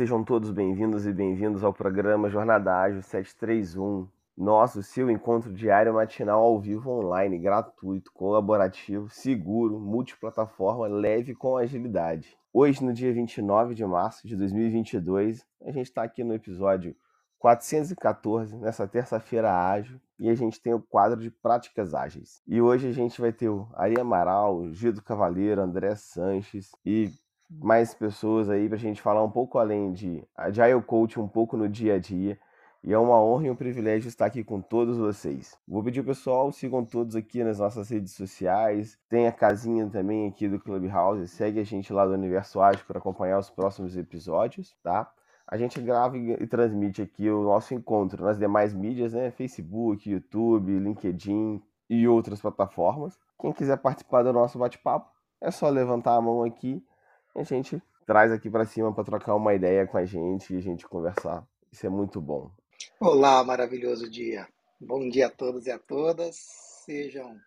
sejam todos bem-vindos e bem-vindos ao programa Jornada Ágil 731. Nosso, seu encontro diário matinal ao vivo online, gratuito, colaborativo, seguro, multiplataforma, leve com agilidade. Hoje, no dia 29 de março de 2022, a gente está aqui no episódio 414, nessa terça-feira ágil, e a gente tem o quadro de práticas ágeis. E hoje a gente vai ter o Ari Amaral, Gildo Cavaleiro, André Sanches e mais pessoas aí para a gente falar um pouco além de Agile Coach, um pouco no dia a dia. E é uma honra e um privilégio estar aqui com todos vocês. Vou pedir pessoal, sigam todos aqui nas nossas redes sociais. Tem a casinha também aqui do Clubhouse. Segue a gente lá do Universo Ágil para acompanhar os próximos episódios, tá? a gente grava e transmite aqui o nosso encontro nas demais mídias, né? Facebook, YouTube, LinkedIn e outras plataformas. Quem quiser participar do nosso bate-papo, é só levantar a mão aqui a gente traz aqui para cima para trocar uma ideia com a gente e a gente conversar. Isso é muito bom. Olá, maravilhoso dia. Bom dia a todos e a todas. Sejam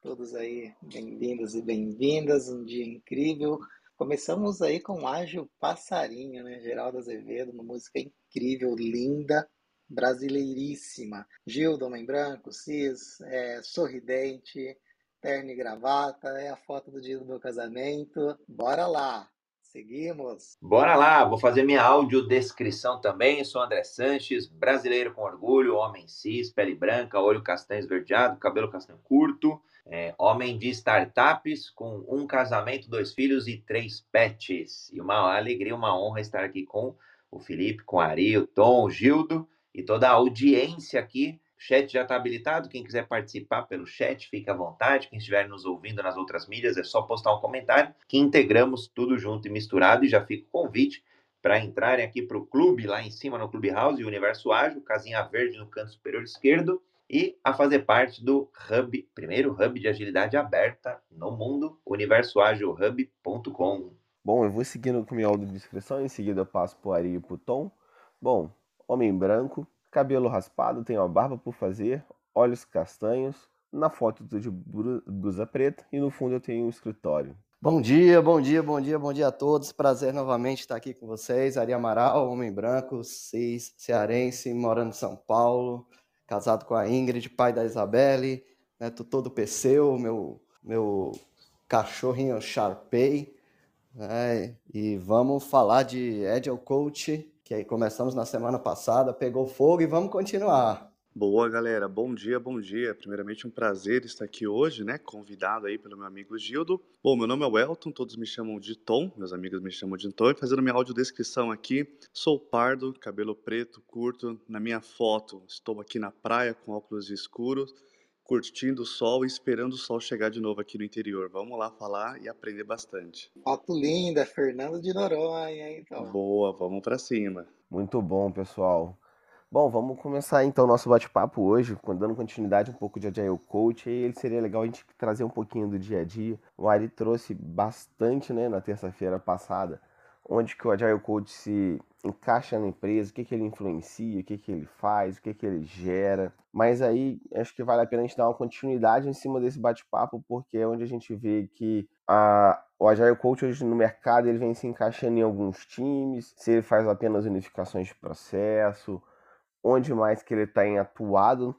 todos aí bem-vindos e bem-vindas. Um dia incrível. Começamos aí com Ágil Passarinho, né? Geraldo Azevedo, uma música incrível, linda, brasileiríssima. Gildo, Homem Branco, Cis, é, sorridente, terno e gravata, é a foto do dia do meu casamento. Bora lá! Seguimos. Bora lá, vou fazer minha audiodescrição também. Eu sou André Sanches, brasileiro com orgulho, homem cis, pele branca, olho castanho esverdeado, cabelo castanho curto, é, homem de startups com um casamento, dois filhos e três pets. E uma alegria, uma honra estar aqui com o Felipe, com a Ari, o Tom, o Gildo e toda a audiência aqui. O chat já está habilitado. Quem quiser participar pelo chat, fique à vontade. Quem estiver nos ouvindo nas outras mídias, é só postar um comentário que integramos tudo junto e misturado. E já fica o convite para entrarem aqui para o clube, lá em cima no Clubhouse, Universo Ágil, casinha verde no canto superior esquerdo e a fazer parte do Hub, primeiro Hub de agilidade aberta no mundo, universoagilhub.com. Bom, eu vou seguindo com minha audiodescrição, em seguida eu passo para o Ari e para o Tom. Bom, homem branco, cabelo raspado, tenho a barba por fazer, olhos castanhos, na foto estou de blusa preta e no fundo eu tenho um escritório. Bom dia, bom dia, bom dia, bom dia a todos. Prazer novamente estar aqui com vocês. Ari Amaral, homem branco, cis, cearense, morando em São Paulo casado com a Ingrid, pai da Isabelle, neto todo Perseu, meu, meu cachorrinho Sharpei. Né? E vamos falar de Agile Coach, que aí começamos na semana passada, pegou fogo e vamos continuar. Boa, galera. Bom dia, bom dia. Primeiramente, um prazer estar aqui hoje, né? Convidado aí pelo meu amigo Gildo. Bom, meu nome é Welton, todos me chamam de Tom, meus amigos me chamam de Tom. E fazendo minha audiodescrição aqui, sou pardo, cabelo preto, curto. Na minha foto, estou aqui na praia com óculos escuros, curtindo o sol e esperando o sol chegar de novo aqui no interior. Vamos lá falar e aprender bastante. Foto linda, Fernando de Noronha, então. Boa, vamos para cima. Muito bom, pessoal. Bom, vamos começar então o nosso bate-papo hoje, dando continuidade um pouco de Agile Coach. E ele seria legal a gente trazer um pouquinho do dia a dia. O Ari trouxe bastante né, na terça-feira passada, onde que o Agile Coach se encaixa na empresa, o que, que ele influencia, o que, que ele faz, o que, que ele gera. Mas aí acho que vale a pena a gente dar uma continuidade em cima desse bate-papo, porque é onde a gente vê que a, o Agile Coach hoje no mercado ele vem se encaixando em alguns times, se ele faz apenas unificações de processo, onde mais que ele está atuado.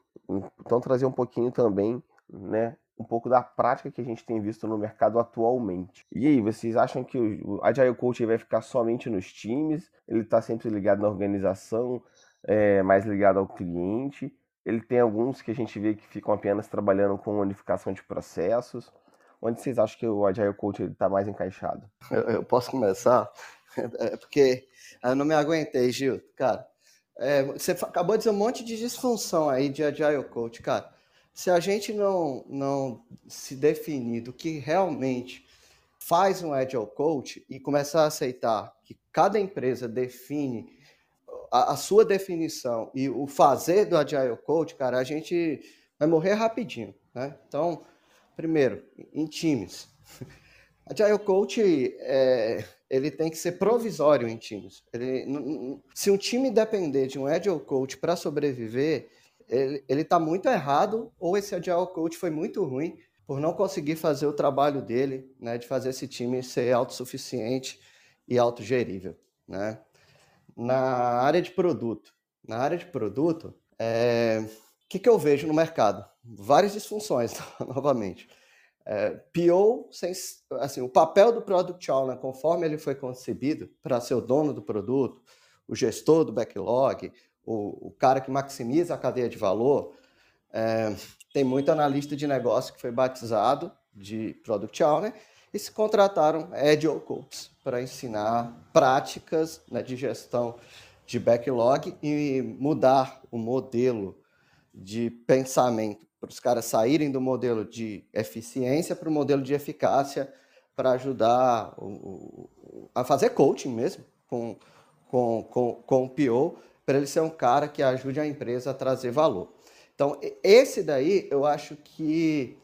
Então trazer um pouquinho também, né, um pouco da prática que a gente tem visto no mercado atualmente. E aí, vocês acham que o Agile Coach vai ficar somente nos times? Ele está sempre ligado na organização, é, mais ligado ao cliente? Ele tem alguns que a gente vê que ficam apenas trabalhando com unificação de processos. Onde vocês acham que o Agile Coach está mais encaixado? Eu, eu, posso começar? É porque eu não me aguentei, Gil. Cara, é, você acabou de dizer um monte de disfunção aí de Agile Coach, cara. Se a gente não, não se definir do que realmente faz um Agile Coach e começar a aceitar que cada empresa define a, a sua definição e o fazer do Agile Coach, cara, a gente vai morrer rapidinho, né? Então, primeiro, em times. Agile Coach é, ele tem que ser provisório em times. Ele, se um time depender de um Agile Coach para sobreviver, ele está muito errado, ou esse Agile Coach foi muito ruim por não conseguir fazer o trabalho dele, né, de fazer esse time ser autossuficiente e autogerível. Né? na área de produto. Na área de produto, é... o que, que eu vejo no mercado? Várias disfunções, novamente. É, PO, sem, assim, o papel do Product Owner, conforme ele foi concebido para ser o dono do produto, o gestor do backlog, o, o cara que maximiza a cadeia de valor, é, tem muito analista de negócio que foi batizado de Product Owner e se contrataram Agile Coaches para ensinar práticas né, de gestão de backlog e mudar o modelo de pensamento para os caras saírem do modelo de eficiência para o modelo de eficácia para ajudar o, o, a fazer coaching mesmo com, com, com, com o PO, para ele ser um cara que ajude a empresa a trazer valor. Então, esse daí eu acho que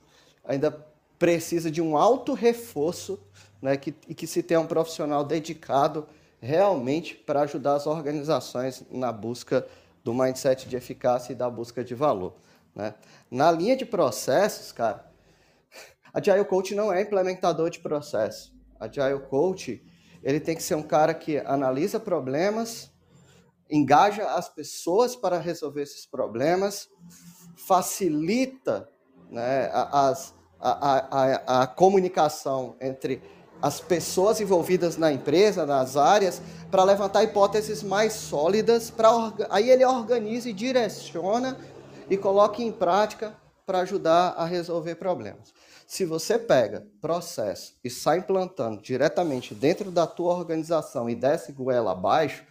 ainda precisa de um alto reforço né, que, e que se tenha um profissional dedicado realmente para ajudar as organizações na busca do mindset de eficácia e da busca de valor. Né? Na linha de processos, cara, a Agile Coach não é implementador de processo. A Agile Coach ele tem que ser um cara que analisa problemas, engaja as pessoas para resolver esses problemas, facilita né, as, a, a, a comunicação entre as pessoas envolvidas na empresa, nas áreas, para levantar hipóteses mais sólidas, para aí ele organiza e direciona e coloca em prática para ajudar a resolver problemas. Se você pega processo e sai implantando diretamente dentro da tua organização e desce goela abaixo,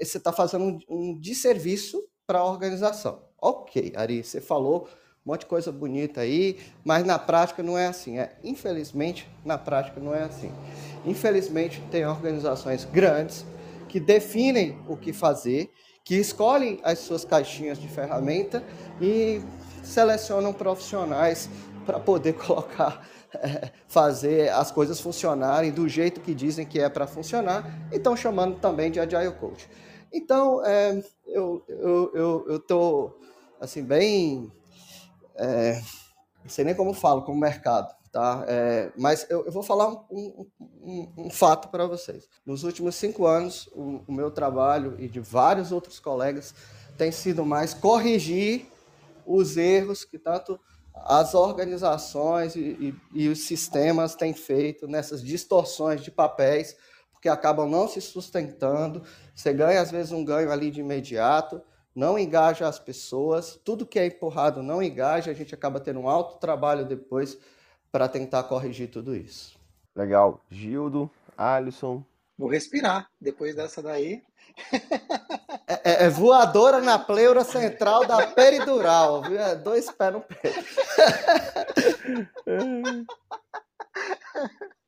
você está fazendo um, um desserviço para a organização. Ok, Ari, você falou um monte de coisa bonita aí, mas na prática não é assim. É, infelizmente, na prática não é assim. Infelizmente, tem organizações grandes que definem o que fazer, que escolhem as suas caixinhas de ferramenta e selecionam profissionais para poder colocar, fazer as coisas funcionarem do jeito que dizem que é para funcionar, e estão chamando também de Agile Coach. Então, é, eu estou eu, eu, eu assim, bem é, não sei nem como falo, como mercado, tá? É, mas eu, eu, vou falar um, um, um, um fato para vocês. Nos últimos cinco anos, o, o, meu trabalho e de vários outros colegas tem sido mais corrigir os erros que tanto as organizações e, e, e os sistemas têm feito nessas distorções de papéis, porque acabam não se sustentando. Você ganha, às vezes, um ganho ali de imediato, não engaja as pessoas, tudo que é empurrado não engaja, a gente acaba tendo um alto trabalho depois para tentar corrigir tudo isso. Legal. Gildo, Alisson. Vou respirar depois dessa daí. É, é, é voadora na pleura central da peridural, viu? É dois pés no peito.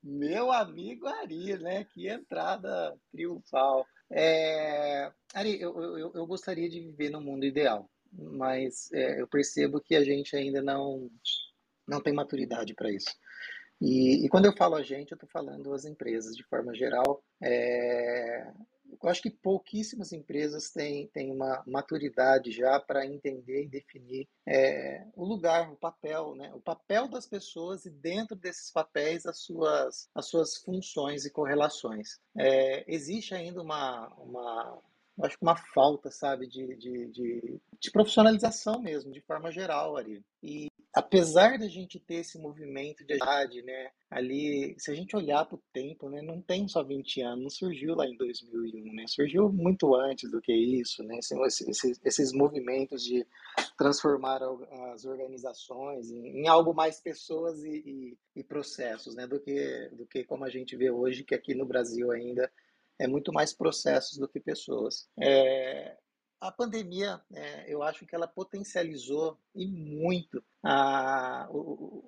Meu amigo Ari, né? Que entrada triunfal. É, Ari, eu, eu, eu gostaria de viver no mundo ideal, mas é, eu percebo que a gente ainda não, não tem maturidade para isso. E, e, quando eu falo a gente, eu estou falando as empresas de forma geral. É, eu acho que pouquíssimas empresas têm, têm uma maturidade já para entender e definir é, o lugar, o papel, né? o papel das pessoas e dentro desses papéis as suas, as suas funções e correlações. É, existe ainda uma, uma, acho que uma falta, sabe, de, de, de, de profissionalização mesmo, de forma geral ali. E apesar da gente ter esse movimento de agilidade, né, ali, se a gente olhar para o tempo, né, não tem só 20 anos, não surgiu lá em 2001, né, surgiu muito antes do que isso, né, esses, esses movimentos de transformar as organizações em, em algo mais pessoas e, e, e, processos, né, do que, do que como a gente vê hoje, que aqui no Brasil ainda é muito mais processos do que pessoas. É, a pandemia, é, eu acho que ela potencializou e muito a,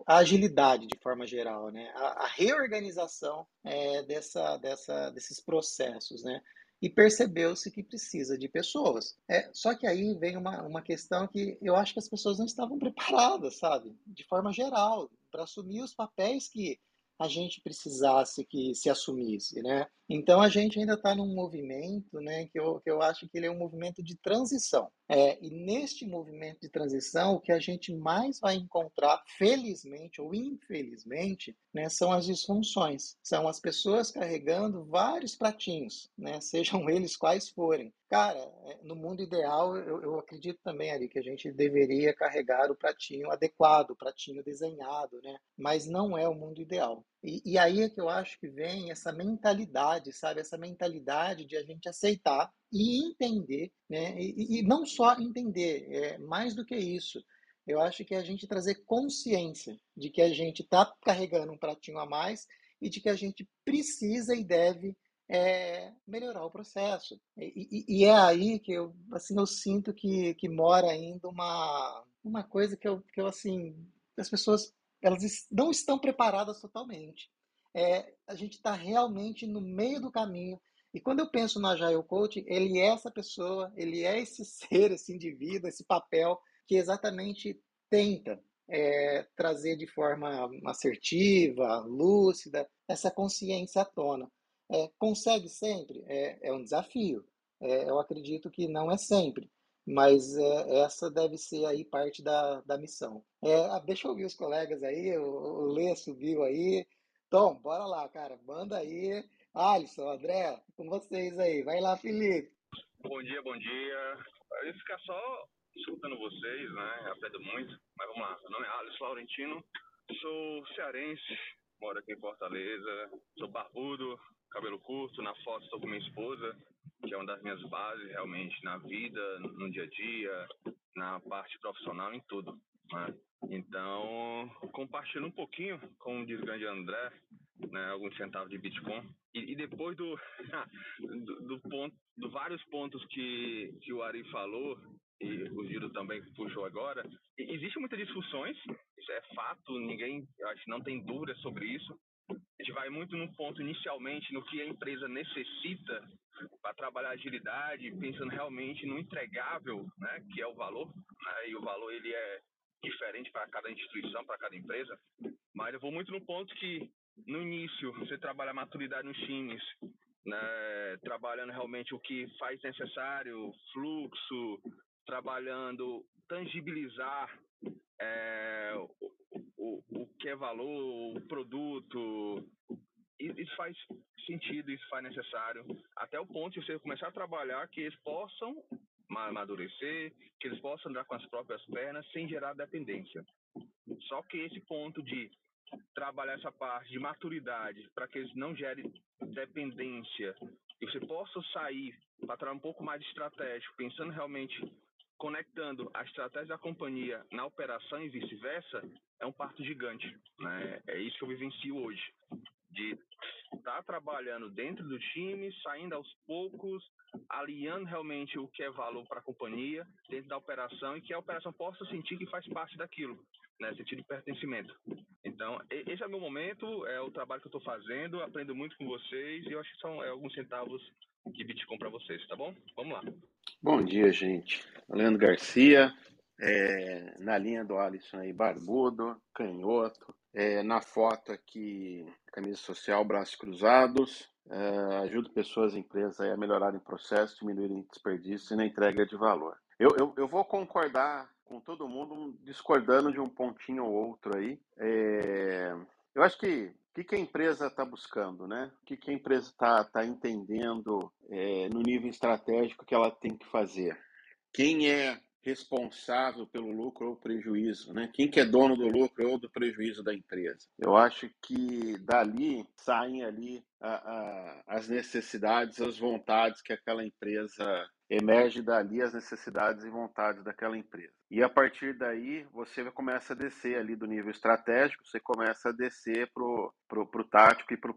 a agilidade de forma geral, né? a, a reorganização é, dessa, dessa, desses processos. Né? E percebeu-se que precisa de pessoas. É, só que aí vem uma, uma questão que eu acho que as pessoas não estavam preparadas, sabe? De forma geral, para assumir os papéis que a gente precisasse que se assumisse, né? Então a gente ainda está num movimento, né, que eu, que eu acho que ele é um movimento de transição. É, e neste movimento de transição, o que a gente mais vai encontrar, felizmente ou infelizmente, né, são as disfunções. São as pessoas carregando vários pratinhos, né, sejam eles quais forem. Cara, é, no mundo ideal, eu, eu acredito também, ali que a gente deveria carregar o pratinho adequado, o pratinho desenhado, né? Mas não é o mundo ideal. E, e aí é que eu acho que vem essa mentalidade, sabe? Essa mentalidade de a gente aceitar e entender, né? E, e não só entender, é mais do que isso. Eu acho que é a gente trazer consciência de que a gente está carregando um pratinho a mais e de que a gente precisa e deve é, melhorar o processo. E, e, e, é aí que eu, assim, eu sinto que, que mora ainda uma, uma coisa que eu, que eu, assim, as pessoas elas não estão preparadas totalmente. É, a gente está realmente no meio do caminho. E quando eu penso no Agile Coach, ele é essa pessoa, ele é esse ser, esse indivíduo, esse papel que exatamente tenta é, trazer de forma assertiva, lúcida, essa consciência à tona. É, consegue sempre? É, é um desafio. É, eu acredito que não é sempre mas é, essa deve ser aí parte da, da missão. É, ah, deixa eu ouvir os colegas aí, o, o Lê subiu aí. Tom, bora lá, cara, manda aí. Alisson, André, com vocês aí. Vai lá, Felipe. Bom dia, bom dia. Eu ia ficar só escutando vocês, né? Aprendo muito, mas vamos lá. Meu nome é Alisson Laurentino, sou cearense, moro aqui em Fortaleza, sou barbudo, cabelo curto, na foto estou com minha esposa, que é uma das minhas bases realmente na vida, no dia a dia, na parte profissional, em tudo. Né? Então, compartilhando um pouquinho, como diz o grande André, né, alguns centavos de Bitcoin. E, e depois do, do, do, ponto, do vários pontos que, que o Ari falou, e o Giro também puxou agora, existe muitas discussões, isso é fato, ninguém, acho que não tem dúvida sobre isso. A gente vai muito no ponto inicialmente no que a empresa necessita para trabalhar agilidade, pensando realmente no entregável, né, que é o valor, né, e o valor ele é diferente para cada instituição, para cada empresa. Mas eu vou muito no ponto que no início você trabalha a maturidade nos times, né, trabalhando realmente o que faz necessário, fluxo, trabalhando tangibilizar é, o, o, o que é valor, o produto, isso faz sentido, isso faz necessário, até o ponto de você começar a trabalhar que eles possam amadurecer, que eles possam andar com as próprias pernas sem gerar dependência. Só que esse ponto de trabalhar essa parte de maturidade para que eles não gerem dependência e você possa sair para trabalhar um pouco mais estratégico, pensando realmente conectando a estratégia da companhia na operação e vice-versa, é um parto gigante. Né? É isso que eu vivencio hoje. De estar tá trabalhando dentro do time, saindo aos poucos, alinhando realmente o que é valor para a companhia dentro da operação e que a operação possa sentir que faz parte daquilo, né? Sentido de pertencimento. Então, esse é o meu momento, é o trabalho que eu estou fazendo, aprendo muito com vocês e eu acho que são é, alguns centavos de Bitcoin para vocês, tá bom? Vamos lá. Bom dia, gente. Leandro Garcia, é, na linha do Alisson aí, barbudo, canhoto, é, na foto aqui, camisa social, braços cruzados, é, ajudo pessoas e empresas a melhorarem processos, diminuírem desperdício e na entrega de valor. Eu, eu, eu, vou concordar com todo mundo, discordando de um pontinho ou outro aí. É, eu acho que o que, que, a empresa está buscando, né? O que, que a empresa está tá entendendo é, no nível estratégico que ela tem que fazer? Quem é responsável pelo lucro ou prejuízo, né? Quem que é dono do lucro ou do prejuízo da empresa? Eu acho que dali saem ali a, a, as necessidades, as vontades que aquela empresa emerge dali as necessidades e vontades daquela empresa. E a partir daí você começa a descer ali do nível estratégico, você começa a descer para o tático e para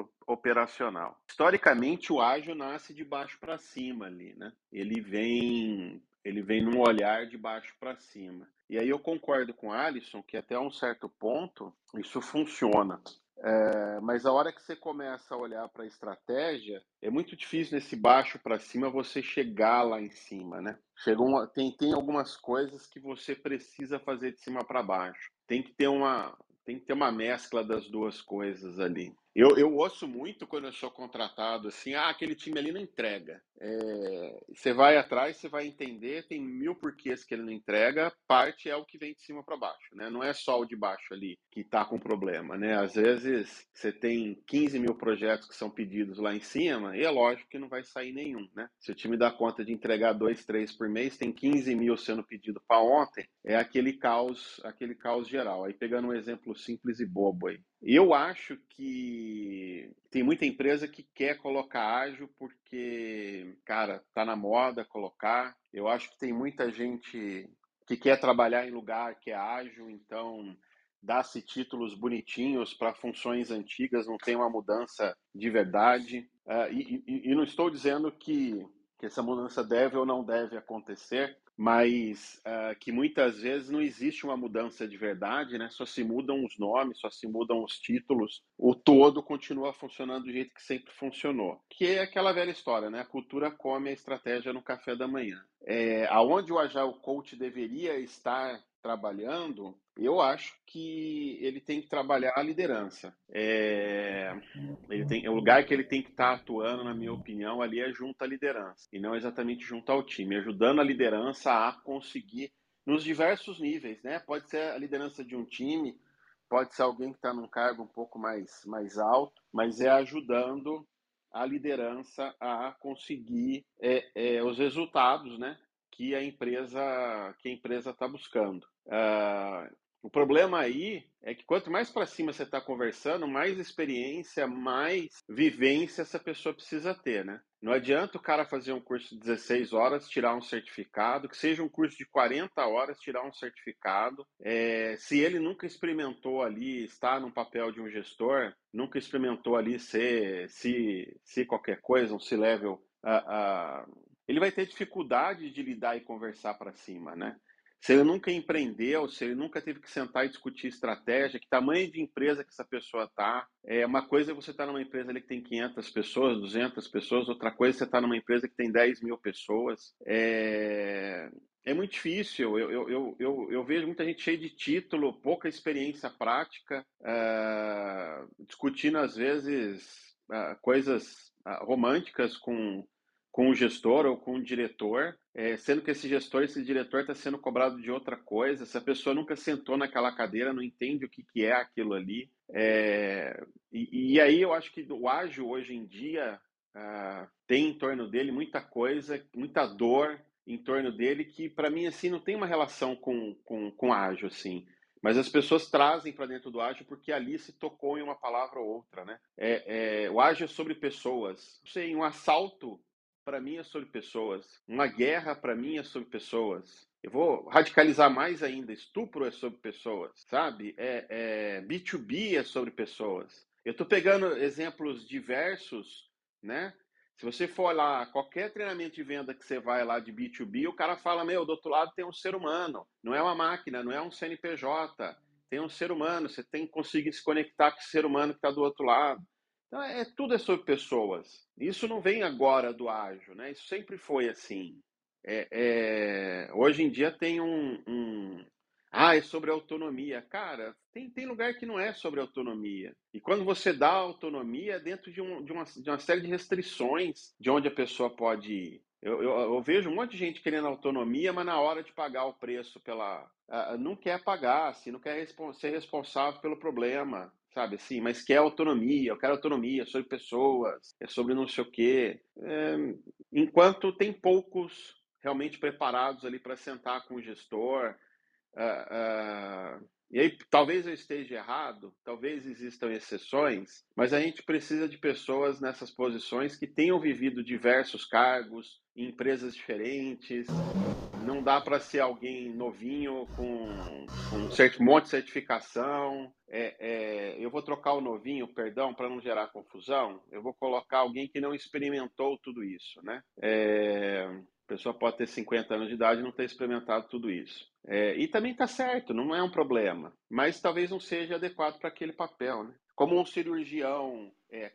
o operacional. Historicamente, o ágil nasce de baixo para cima ali, né? Ele vem ele vem num olhar de baixo para cima. E aí eu concordo com o Alisson que até um certo ponto isso funciona. É, mas a hora que você começa a olhar para a estratégia, é muito difícil nesse baixo para cima você chegar lá em cima, né? Chegou tem, tem algumas coisas que você precisa fazer de cima para baixo. Tem que ter uma tem que ter uma mescla das duas coisas ali. Eu, eu ouço muito quando eu sou contratado assim, ah, aquele time ali não entrega. É, você vai atrás, você vai entender, tem mil porquês que ele não entrega, parte é o que vem de cima para baixo, né? Não é só o de baixo ali que está com problema, né? Às vezes você tem 15 mil projetos que são pedidos lá em cima, e é lógico que não vai sair nenhum, né? Se o time dá conta de entregar dois, três por mês, tem 15 mil sendo pedido para ontem, é aquele caos, aquele caos geral. Aí pegando um exemplo simples e bobo aí. Eu acho que tem muita empresa que quer colocar ágil porque, cara, tá na moda colocar. Eu acho que tem muita gente que quer trabalhar em lugar que é ágil, então dá-se títulos bonitinhos para funções antigas, não tem uma mudança de verdade. Uh, e, e, e, não estou dizendo que, que essa mudança deve ou não deve acontecer, mas uh, que muitas vezes não existe uma mudança de verdade, né? Só se mudam os nomes, só se mudam os títulos, o todo continua funcionando do jeito que sempre funcionou. Que é aquela velha história, né? A cultura come a estratégia no café da manhã. É, aonde o Agile Coach deveria estar trabalhando, eu acho que ele tem que trabalhar a liderança. É, ele tem, o lugar que ele tem que estar atuando, na minha opinião, ali é junto à liderança, e não exatamente junto ao time, ajudando a liderança a conseguir nos diversos níveis, né? Pode ser a liderança de um time, pode ser alguém que está num cargo um pouco mais, mais alto, mas é ajudando a liderança a conseguir é, é, os resultados, né? Que a empresa que a empresa está buscando. Uh, o problema aí é que quanto mais para cima você está conversando, mais experiência, mais vivência essa pessoa precisa ter, né? Não adianta o cara fazer um curso de 16 horas, tirar um certificado, que seja um curso de 40 horas, tirar um certificado. É, se ele nunca experimentou ali estar no papel de um gestor, nunca experimentou ali ser, se, se qualquer coisa, um C-level, uh, uh, ele vai ter dificuldade de lidar e conversar para cima, né? se ele nunca empreendeu, se ele nunca teve que sentar e discutir estratégia, que tamanho de empresa que essa pessoa está. É uma coisa é você estar tá numa empresa ali que tem 500 pessoas, 200 pessoas, outra coisa é você estar tá numa empresa que tem 10 mil pessoas. É, é muito difícil. Eu, eu, eu, eu, eu vejo muita gente cheia de título, pouca experiência prática, uh, discutindo às vezes uh, coisas uh, românticas com com o gestor ou com o diretor, é, sendo que esse gestor, esse diretor está sendo cobrado de outra coisa, se a pessoa nunca sentou naquela cadeira, não entende o que, que é aquilo ali. É, e, e, aí eu acho que o ágil hoje em dia uh, tem em torno dele muita coisa, muita dor em torno dele que para mim assim não tem uma relação com, com, com ágil assim. Mas as pessoas trazem para dentro do ágil porque ali se tocou em uma palavra ou outra, né? É, é, o ágil é sobre pessoas. Sei, um assalto para mim é sobre pessoas. Uma guerra, para mim, é sobre pessoas. Eu vou radicalizar mais ainda. Estupro é sobre pessoas, sabe? É, é B2B é sobre pessoas. Eu estou pegando exemplos diversos, né? Se você for lá, qualquer treinamento de venda que você vai lá de B2B, o cara fala: Meu, do outro lado tem um ser humano. Não é uma máquina, não é um CNPJ. Tem um ser humano. Você tem que conseguir se conectar com esse ser humano que está do outro lado. Então, é, tudo é sobre pessoas. Isso não vem agora do ágil, né? Isso sempre foi assim. É, é, hoje em dia tem um, um, Ah, é sobre autonomia. Cara, tem, tem lugar que não é sobre autonomia. E quando você dá autonomia, é dentro de, um, de, uma, de uma série de restrições de onde a pessoa pode ir. Eu, eu, eu, vejo um monte de gente querendo autonomia, mas na hora de pagar o preço pela. Uh, não quer pagar, assim, não quer respons ser responsável pelo problema sabe assim, mas quer autonomia, eu quero autonomia, sobre pessoas, é sobre não sei o quê. É, enquanto tem poucos realmente preparados ali para sentar com o gestor. Uh, e aí, talvez eu esteja errado, talvez existam exceções, mas a gente precisa de pessoas nessas posições que tenham vivido diversos cargos em empresas diferentes. Não dá para ser alguém novinho com, com um monte de certificação. É, é, eu vou trocar o novinho, perdão, para não gerar confusão. Eu vou colocar alguém que não experimentou tudo isso, né? É, pessoa pode ter 50 anos de idade e não ter experimentado tudo isso. É, e também está certo, não é um problema. Mas talvez não seja adequado para aquele papel. Né? Como um cirurgião é,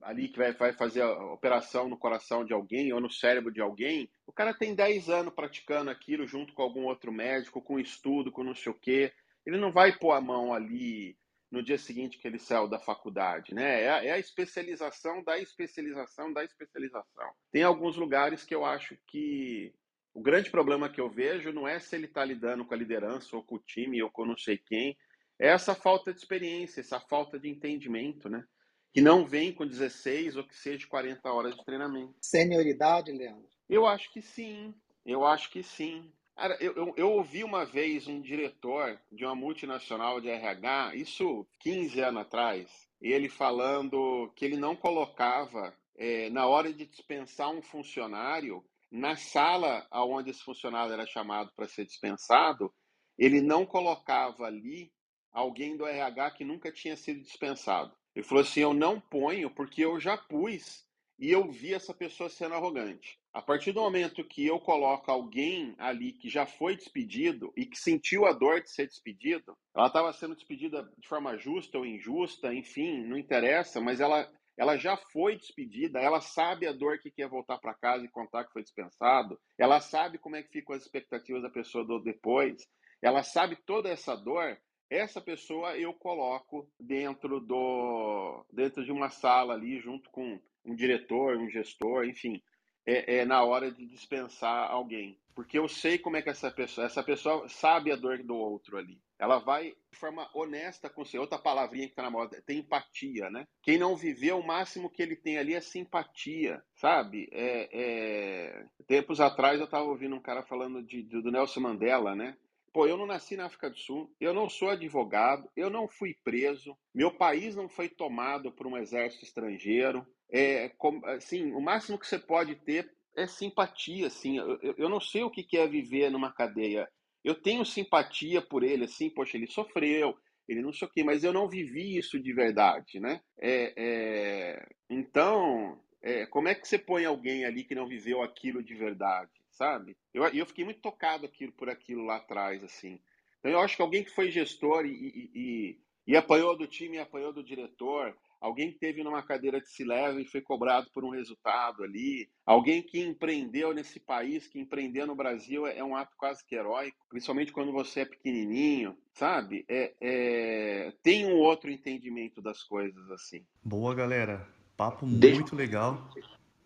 ali que vai, vai, fazer a operação no coração de alguém ou no cérebro de alguém, o cara tem 10 anos praticando aquilo junto com algum outro médico, com estudo, com não sei o quê. Ele não vai pôr a mão ali no dia seguinte que ele saiu da faculdade, né? É a, é a, especialização da especialização da especialização. Tem alguns lugares que eu acho que o grande problema que eu vejo não é se ele está lidando com a liderança ou com o time ou com não sei quem, é essa falta de experiência, essa falta de entendimento, né? Que não vem com 16 ou que seja 40 horas de treinamento. Senioridade, Leandro? Eu acho que sim. Eu acho que sim. Cara, eu, eu, eu, ouvi uma vez um diretor de uma multinacional de RH, isso 15 anos atrás, ele falando que ele não colocava, é, na hora de dispensar um funcionário, na sala onde esse funcionário era chamado para ser dispensado, ele não colocava ali alguém do RH que nunca tinha sido dispensado. Ele falou assim: Eu não ponho porque eu já pus e eu vi essa pessoa sendo arrogante. A partir do momento que eu coloco alguém ali que já foi despedido e que sentiu a dor de ser despedido, ela estava sendo despedida de forma justa ou injusta, enfim, não interessa, mas ela ela já foi despedida, ela sabe a dor que quer voltar para casa e contar que foi dispensado, ela sabe como é que ficam as expectativas da pessoa do depois, ela sabe toda essa dor, essa pessoa eu coloco dentro do dentro de uma sala ali junto com um diretor, um gestor, enfim, é, é, na hora de dispensar alguém. Porque eu sei como é que essa pessoa, essa pessoa sabe a dor do outro ali. Ela vai de forma honesta com você. Outra palavrinha que está na moda, tem empatia, né? Quem não viveu, o máximo que ele tem ali é simpatia, sabe? É, é... Tempos atrás eu estava ouvindo um cara falando de, do Nelson Mandela, né? Pô, eu não nasci na África do Sul, eu não sou advogado, eu não fui preso, meu país não foi tomado por um exército estrangeiro, é, assim, o máximo que você pode ter é simpatia, assim. Eu, eu não sei o que é viver numa cadeia. Eu tenho simpatia por ele, assim, poxa, ele sofreu, ele não sei o quê, mas eu não vivi isso de verdade, né? É, é... Então, é, como é que você põe alguém ali que não viveu aquilo de verdade, sabe? Eu, eu fiquei muito tocado aquilo, por aquilo lá atrás, assim. Então, eu acho que alguém que foi gestor e, e, e, e apanhou do time apanhou do diretor, alguém que teve numa cadeira de se leva e foi cobrado por um resultado ali, alguém que empreendeu nesse país, que empreender no Brasil é, é um ato quase que heróico, principalmente quando você é pequenininho, sabe? É, é... Tem um outro entendimento das coisas assim. Boa, galera. Papo muito legal.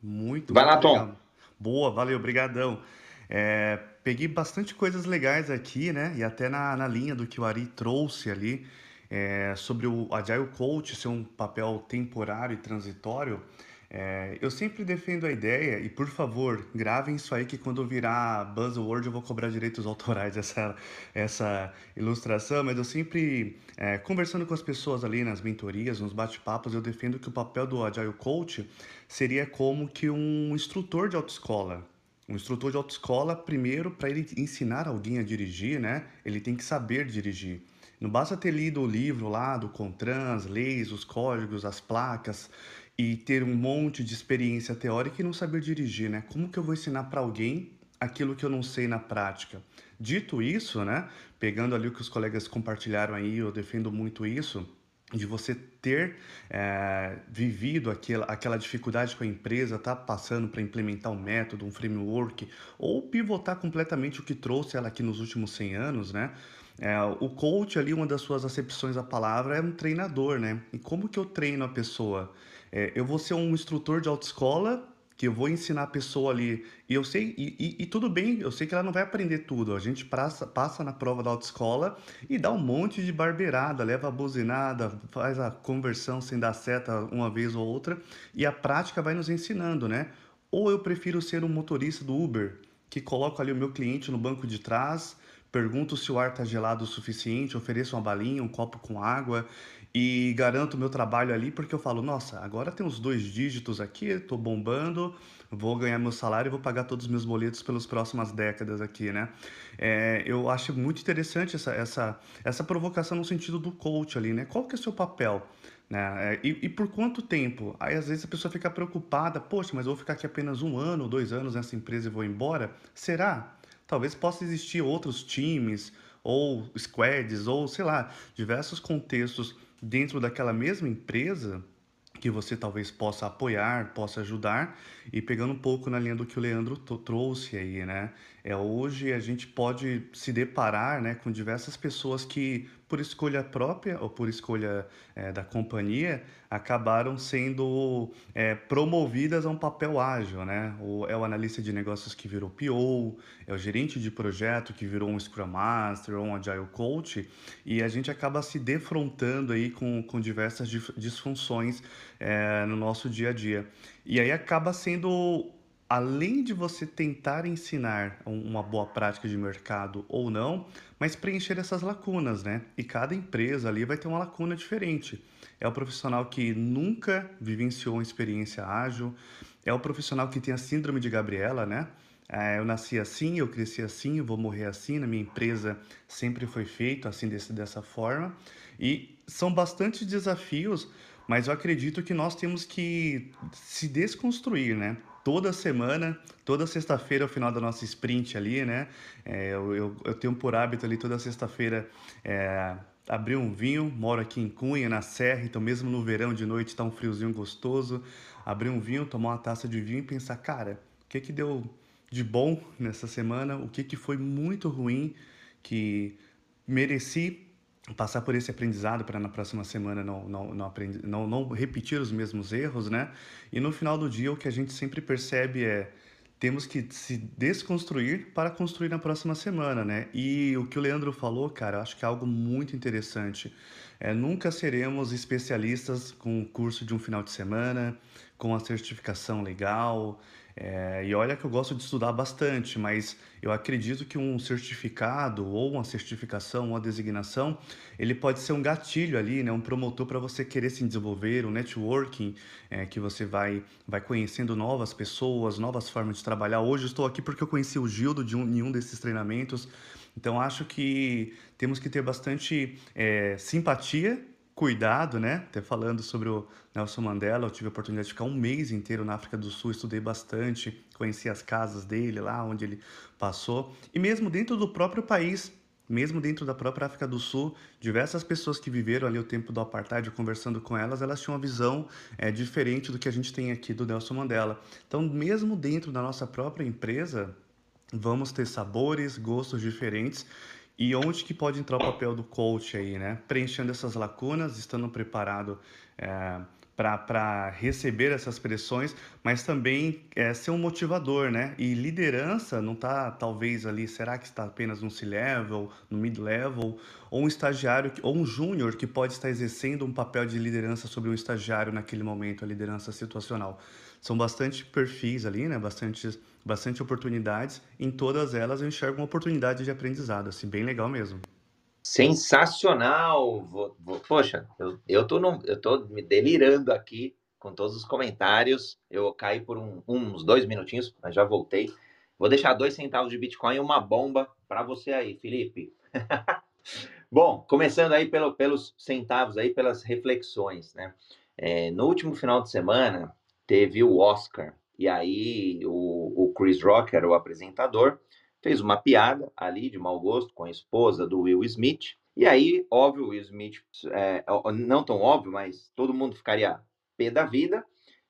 Muito, Vai lá, legal. Tom. Boa, valeu, brigadão. É, peguei bastante coisas legais aqui, né? E até na, na linha do que o Ari trouxe ali é, sobre o Agile Coach ser um papel temporário e transitório, é, eu sempre defendo a ideia, e por favor, gravem isso aí que quando virar buzzword eu vou cobrar direitos autorais essa, essa ilustração, mas eu sempre, é, conversando com as pessoas ali nas mentorias, nos bate-papos, eu defendo que o papel do Agile Coach seria como que um instrutor de autoescola, um instrutor de autoescola, primeiro, para ele ensinar alguém a dirigir, né? Ele tem que saber dirigir. Não basta ter lido o livro lá do CONTRAN, as leis, os códigos, as placas e ter um monte de experiência teórica e não saber dirigir, né? Como que eu vou ensinar para alguém aquilo que eu não sei na prática? Dito isso, né? Pegando ali o que os colegas compartilharam aí, eu defendo muito isso de você ter é, vivido aquela, aquela dificuldade com a empresa, tá passando para implementar um método, um framework, ou pivotar completamente o que trouxe ela aqui nos últimos 100 anos, né? É, o coach ali, uma das suas acepções da palavra é um treinador, né? E como que eu treino a pessoa? É, eu vou ser um instrutor de autoescola que eu vou ensinar a pessoa ali. E eu sei, e, e, e, tudo bem, eu sei que ela não vai aprender tudo. A gente passa, passa na prova da autoescola e dá um monte de barbeirada, leva a buzinada, faz a conversão sem dar seta uma vez ou outra, e a prática vai nos ensinando, né? Ou eu prefiro ser um motorista do Uber, que coloco ali o meu cliente no banco de trás pergunto se o ar está gelado o suficiente, ofereço uma balinha, um copo com água e garanto meu trabalho ali porque eu falo, nossa, agora tem uns dois dígitos aqui, estou bombando, vou ganhar meu salário e vou pagar todos os meus boletos pelas próximas décadas aqui, né? É, eu acho muito interessante essa, essa, essa provocação no sentido do coach ali, né? Qual que é o seu papel? Né? É, e, e, por quanto tempo? Aí às vezes a pessoa fica preocupada, poxa, mas eu vou ficar aqui apenas um ano, dois anos nessa empresa e vou embora? Será? Talvez possa existir outros times ou squads ou sei lá, diversos contextos dentro daquela mesma empresa que você talvez possa apoiar, possa ajudar. E pegando um pouco na linha do que o Leandro trouxe aí, né? É, hoje a gente pode se deparar né, com diversas pessoas que por escolha própria ou por escolha é, da companhia, acabaram sendo é, promovidas a um papel ágil, né? O, é o analista de negócios que virou PO, é o gerente de projeto que virou um Scrum Master ou um Agile Coach, e a gente acaba se defrontando aí com, com diversas disfunções é, no nosso dia a dia. E aí acaba sendo além de você tentar ensinar uma boa prática de mercado ou não, mas preencher essas lacunas, né? E cada empresa ali vai ter uma lacuna diferente. É o profissional que nunca vivenciou uma experiência ágil, é o profissional que tem a síndrome de Gabriela, né? É, eu nasci assim, eu cresci assim, eu vou morrer assim, na minha empresa sempre foi feito assim desse, dessa forma. E são bastante desafios, mas eu acredito que nós temos que se desconstruir, né? toda semana, toda sexta-feira, ao final da nossa sprint ali, né? É, eu, eu, eu, tenho por hábito ali toda sexta-feira é, abrir um vinho. Moro aqui em Cunha, na Serra, então mesmo no verão de noite tá um friozinho gostoso. Abrir um vinho, tomar uma taça de vinho e pensar, cara, o que que deu de bom nessa semana? O que que foi muito ruim que mereci passar por esse aprendizado para na próxima semana não, não, não, aprendi, não, não repetir os mesmos erros, né? E no final do dia o que a gente sempre percebe é temos que se desconstruir para construir na próxima semana, né? E o que o Leandro falou, cara, eu acho que é algo muito interessante. É, nunca seremos especialistas com o curso de um final de semana, com a certificação legal, é, e olha que eu gosto de estudar bastante, mas eu acredito que um certificado ou uma certificação, uma designação, ele pode ser um gatilho ali, né, um promotor para você querer se desenvolver, um networking, é, que você vai, vai conhecendo novas pessoas, novas formas de trabalhar. Hoje estou aqui porque eu conheci o Gildo de um, em um desses treinamentos, então acho que temos que ter bastante é, simpatia cuidado, né? Até falando sobre o Nelson Mandela, eu tive a oportunidade de ficar um mês inteiro na África do Sul, estudei bastante, conheci as casas dele lá, onde ele passou. E mesmo dentro do próprio país, mesmo dentro da própria África do Sul, diversas pessoas que viveram ali o tempo do apartheid, conversando com elas, elas tinham uma visão é, diferente do que a gente tem aqui do Nelson Mandela. Então, mesmo dentro da nossa própria empresa, vamos ter sabores, gostos diferentes e onde que pode entrar o papel do coach aí, né? Preenchendo essas lacunas, estando preparado é, para receber essas pressões, mas também é, ser um motivador, né? E liderança não está talvez ali, será que está apenas no C-level, no mid-level, ou um estagiário, ou um júnior que pode estar exercendo um papel de liderança sobre um estagiário naquele momento, a liderança situacional. São bastante perfis ali, né? Bastante bastante oportunidades. Em todas elas eu enxergo uma oportunidade de aprendizado, assim, bem legal mesmo. Sensacional! Vou, vou, poxa, eu, eu, tô eu tô me delirando aqui com todos os comentários. Eu caí por um, uns dois minutinhos, mas já voltei. Vou deixar dois centavos de Bitcoin e uma bomba para você aí, Felipe. Bom, começando aí pelo, pelos centavos aí, pelas reflexões, né? É, no último final de semana teve o Oscar, e aí o, o Chris Rock, era o apresentador, fez uma piada ali de mau gosto com a esposa do Will Smith. E aí, óbvio, o Will Smith, é, não tão óbvio, mas todo mundo ficaria pé da vida.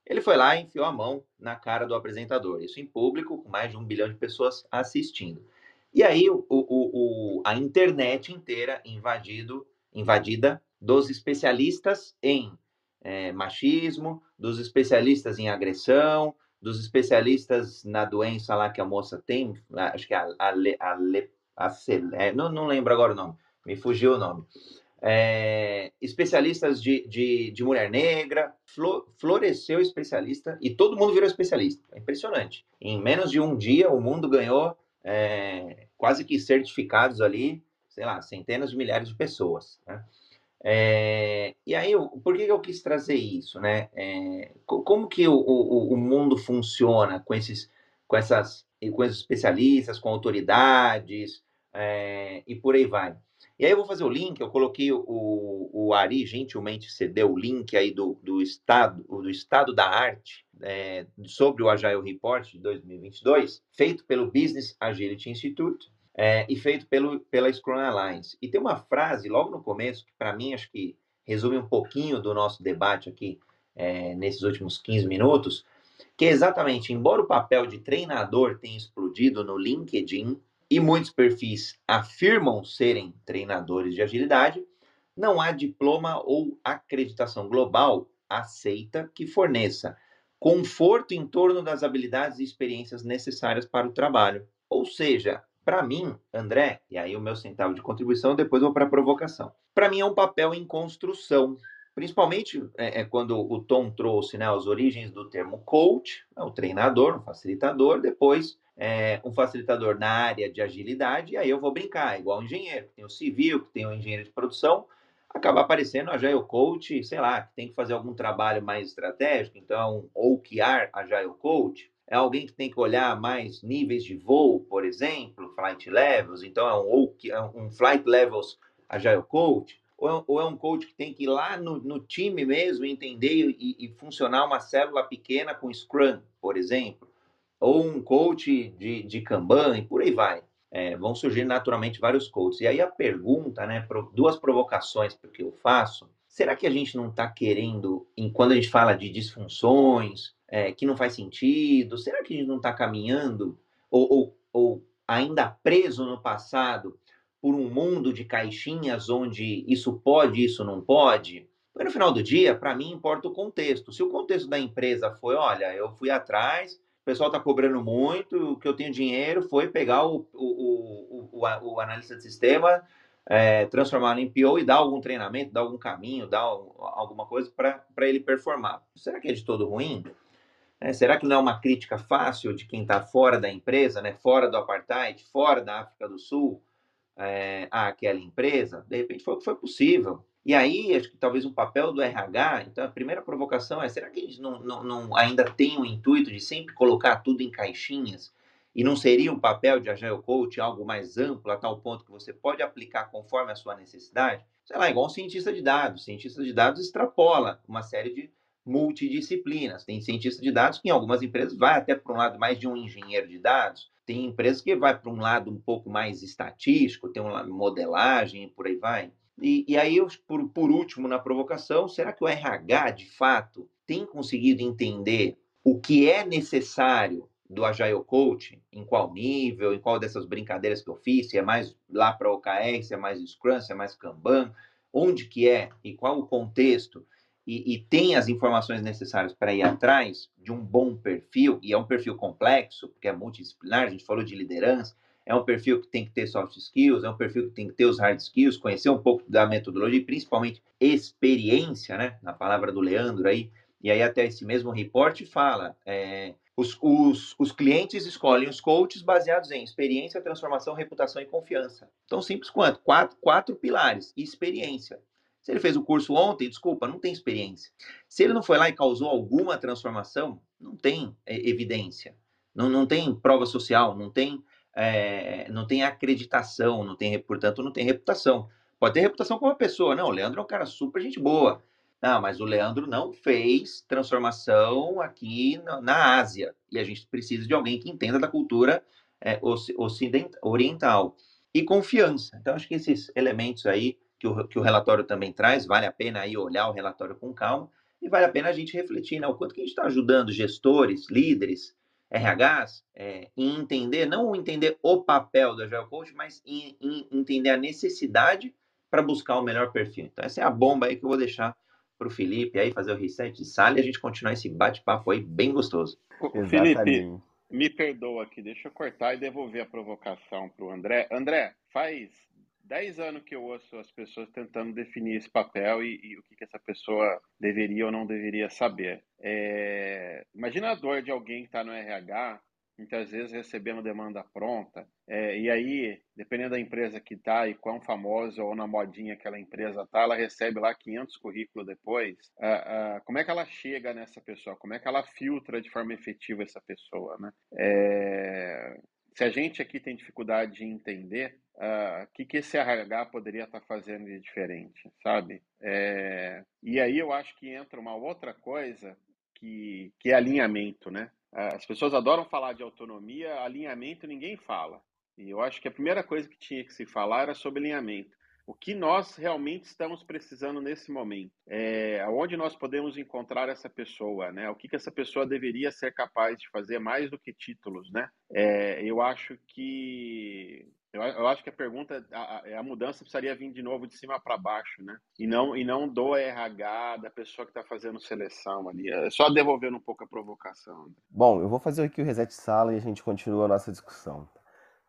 Ele foi lá e enfiou a mão na cara do apresentador. Isso em público, com mais de um bilhão de pessoas assistindo. E aí, o, o, o, a internet inteira invadido, invadida dos especialistas em é, machismo, dos especialistas em agressão, dos especialistas na doença lá que a moça tem, acho que é a, a, a, a, a não, não lembro agora o nome, me fugiu o nome. É, especialistas de, de, de, mulher negra, floresceu especialista e todo mundo virou especialista. É impressionante. Em menos de um dia, o mundo ganhou é, quase que certificados ali, sei lá, centenas de milhares de pessoas. Né? É, e aí, por que eu quis trazer isso, né? É, como que o, o, o, mundo funciona com esses, com essas, com esses especialistas, com autoridades é, e por aí vai. E aí eu vou fazer o link, eu coloquei o, o Ari gentilmente cedeu o link aí do, do estado do estado da arte sobre o Agile Report de 2022, feito pelo Business Agility Institute, é, e feito pelo, pela Scrum Alliance. E tem uma frase logo no começo, que para mim acho que resume um pouquinho do nosso debate aqui é, nesses últimos 15 minutos, que é exatamente, embora o papel de treinador tenha explodido no LinkedIn e muitos perfis afirmam serem treinadores de agilidade, não há diploma ou acreditação global aceita que forneça conforto em torno das habilidades e experiências necessárias para o trabalho. Ou seja, para mim, André, e aí o meu centavo de contribuição, depois vou para a provocação. Para mim é um papel em construção, principalmente é, é, quando o Tom trouxe né, as origens do termo coach, né, o treinador, o facilitador, depois é, um facilitador na área de agilidade, e aí eu vou brincar, igual o engenheiro, que tem o civil, que tem o engenheiro de produção, acaba aparecendo a Agile Coach, sei lá, que tem que fazer algum trabalho mais estratégico, então, ou OKR Agile Coach, é alguém que tem que olhar mais níveis de voo, por exemplo, flight levels, então é um, é um flight levels Agile Coach, ou é, ou é, um coach que tem que ir lá no, no time mesmo entender e, e, funcionar uma célula pequena com Scrum, por exemplo, ou um coach de, de Kanban e por aí vai é, vão surgir naturalmente vários coaches. E aí a pergunta, né, duas provocações que eu faço, será que a gente não está querendo, quando a gente fala de disfunções, é, que não faz sentido, será que a gente não está caminhando ou, ou, ou ainda preso no passado por um mundo de caixinhas onde isso pode, isso não pode? Porque no final do dia, para mim, importa o contexto. Se o contexto da empresa foi, olha, eu fui atrás, pessoal está cobrando muito, o que eu tenho dinheiro foi pegar o, o, o, o, o analista de sistema, é, transformar em PO e dar algum treinamento, dar algum caminho, dar alguma coisa para ele performar. Será que é de todo ruim? É, será que não é uma crítica fácil de quem está fora da empresa, né, fora do apartheid, fora da África do Sul, é, àquela empresa? De repente foi o que foi possível. E aí, acho que talvez o papel do RH, então a primeira provocação é: será que gente não, não, não, ainda tem o intuito de sempre colocar tudo em caixinhas? E não seria um papel de Agile Coach algo mais amplo, a tal ponto que você pode aplicar conforme a sua necessidade? Sei lá, igual um cientista de dados. cientista de dados extrapola uma série de multidisciplinas. Tem cientista de dados que em algumas empresas vai até para um lado mais de um engenheiro de dados. Tem empresas que vai para um lado um pouco mais estatístico, tem uma modelagem por aí vai. E, e aí, eu, por, por último, na provocação, será que o RH, de fato, tem conseguido entender o que é necessário do Agile Coach, em qual nível, em qual dessas brincadeiras que eu fiz, se é mais lá para OKR, se é mais Scrum, se é mais Kanban, onde que é e qual o contexto, e, e tem as informações necessárias para ir atrás de um bom perfil, e é um perfil complexo, porque é multidisciplinar, a gente falou de liderança, é um perfil que tem que ter soft skills, é um perfil que tem que ter os hard skills, conhecer um pouco da metodologia, principalmente experiência, né? Na palavra do Leandro aí. E aí até esse mesmo report fala, é, os, os, os clientes escolhem os coaches baseados em experiência, transformação, reputação e confiança. Tão simples quanto, quatro, quatro pilares, experiência. Se ele fez o curso ontem, desculpa, não tem experiência. Se ele não foi lá e causou alguma transformação, não tem é, evidência. Não, não tem prova social, não tem é, não tem acreditação, não tem, portanto, não tem reputação. Pode ter reputação como uma pessoa. Não, o Leandro é um cara super gente boa. Não, mas o Leandro não fez transformação aqui na, na Ásia. E a gente precisa de alguém que entenda da cultura é, oriental. E confiança. Então, acho que esses elementos aí que o, que o relatório também traz, vale a pena aí olhar o relatório com calma e vale a pena a gente refletir, né? O quanto que a gente está ajudando gestores, líderes, RHs é, em entender, não entender o papel do Agile Coach, mas em, em entender a necessidade para buscar o melhor perfil. Então, essa é a bomba aí que eu vou deixar para o Felipe aí fazer o reset de sala e a gente continuar esse bate-papo aí bem gostoso. Felipe, me perdoa aqui, deixa eu cortar e devolver a provocação para o André. André, faz 10 anos que eu ouço as pessoas tentando definir esse papel e, e o que, que, essa pessoa deveria ou não deveria saber. É, imagina a dor de alguém que está no RH, muitas vezes recebendo demanda pronta, é, e aí, dependendo da empresa que está e quão famosa ou na modinha aquela empresa está, ela recebe lá 500 currículos depois. Ah, ah, como é que ela chega nessa pessoa? Como é que ela filtra de forma efetiva essa pessoa? Né? É, se a gente aqui tem dificuldade de entender o ah, que, que esse RH poderia estar tá fazendo de diferente, sabe? É, e aí eu acho que entra uma outra coisa que, que é alinhamento, né? Uh, as pessoas adoram falar de autonomia, alinhamento ninguém fala. E eu acho que a primeira coisa que tinha que se falar era sobre alinhamento o que nós realmente estamos precisando nesse momento, é, onde nós podemos encontrar essa pessoa, né? O que, que essa pessoa deveria ser capaz de fazer mais do que títulos, né? É, eu acho que Eu, eu acho que a pergunta, a, a, mudança precisaria vir de novo de cima para baixo, né? E não, e não do RH, da pessoa que está fazendo seleção ali. É só devolvendo um pouco a provocação. Bom, eu vou fazer aqui o reset sala e a gente continua a nossa discussão.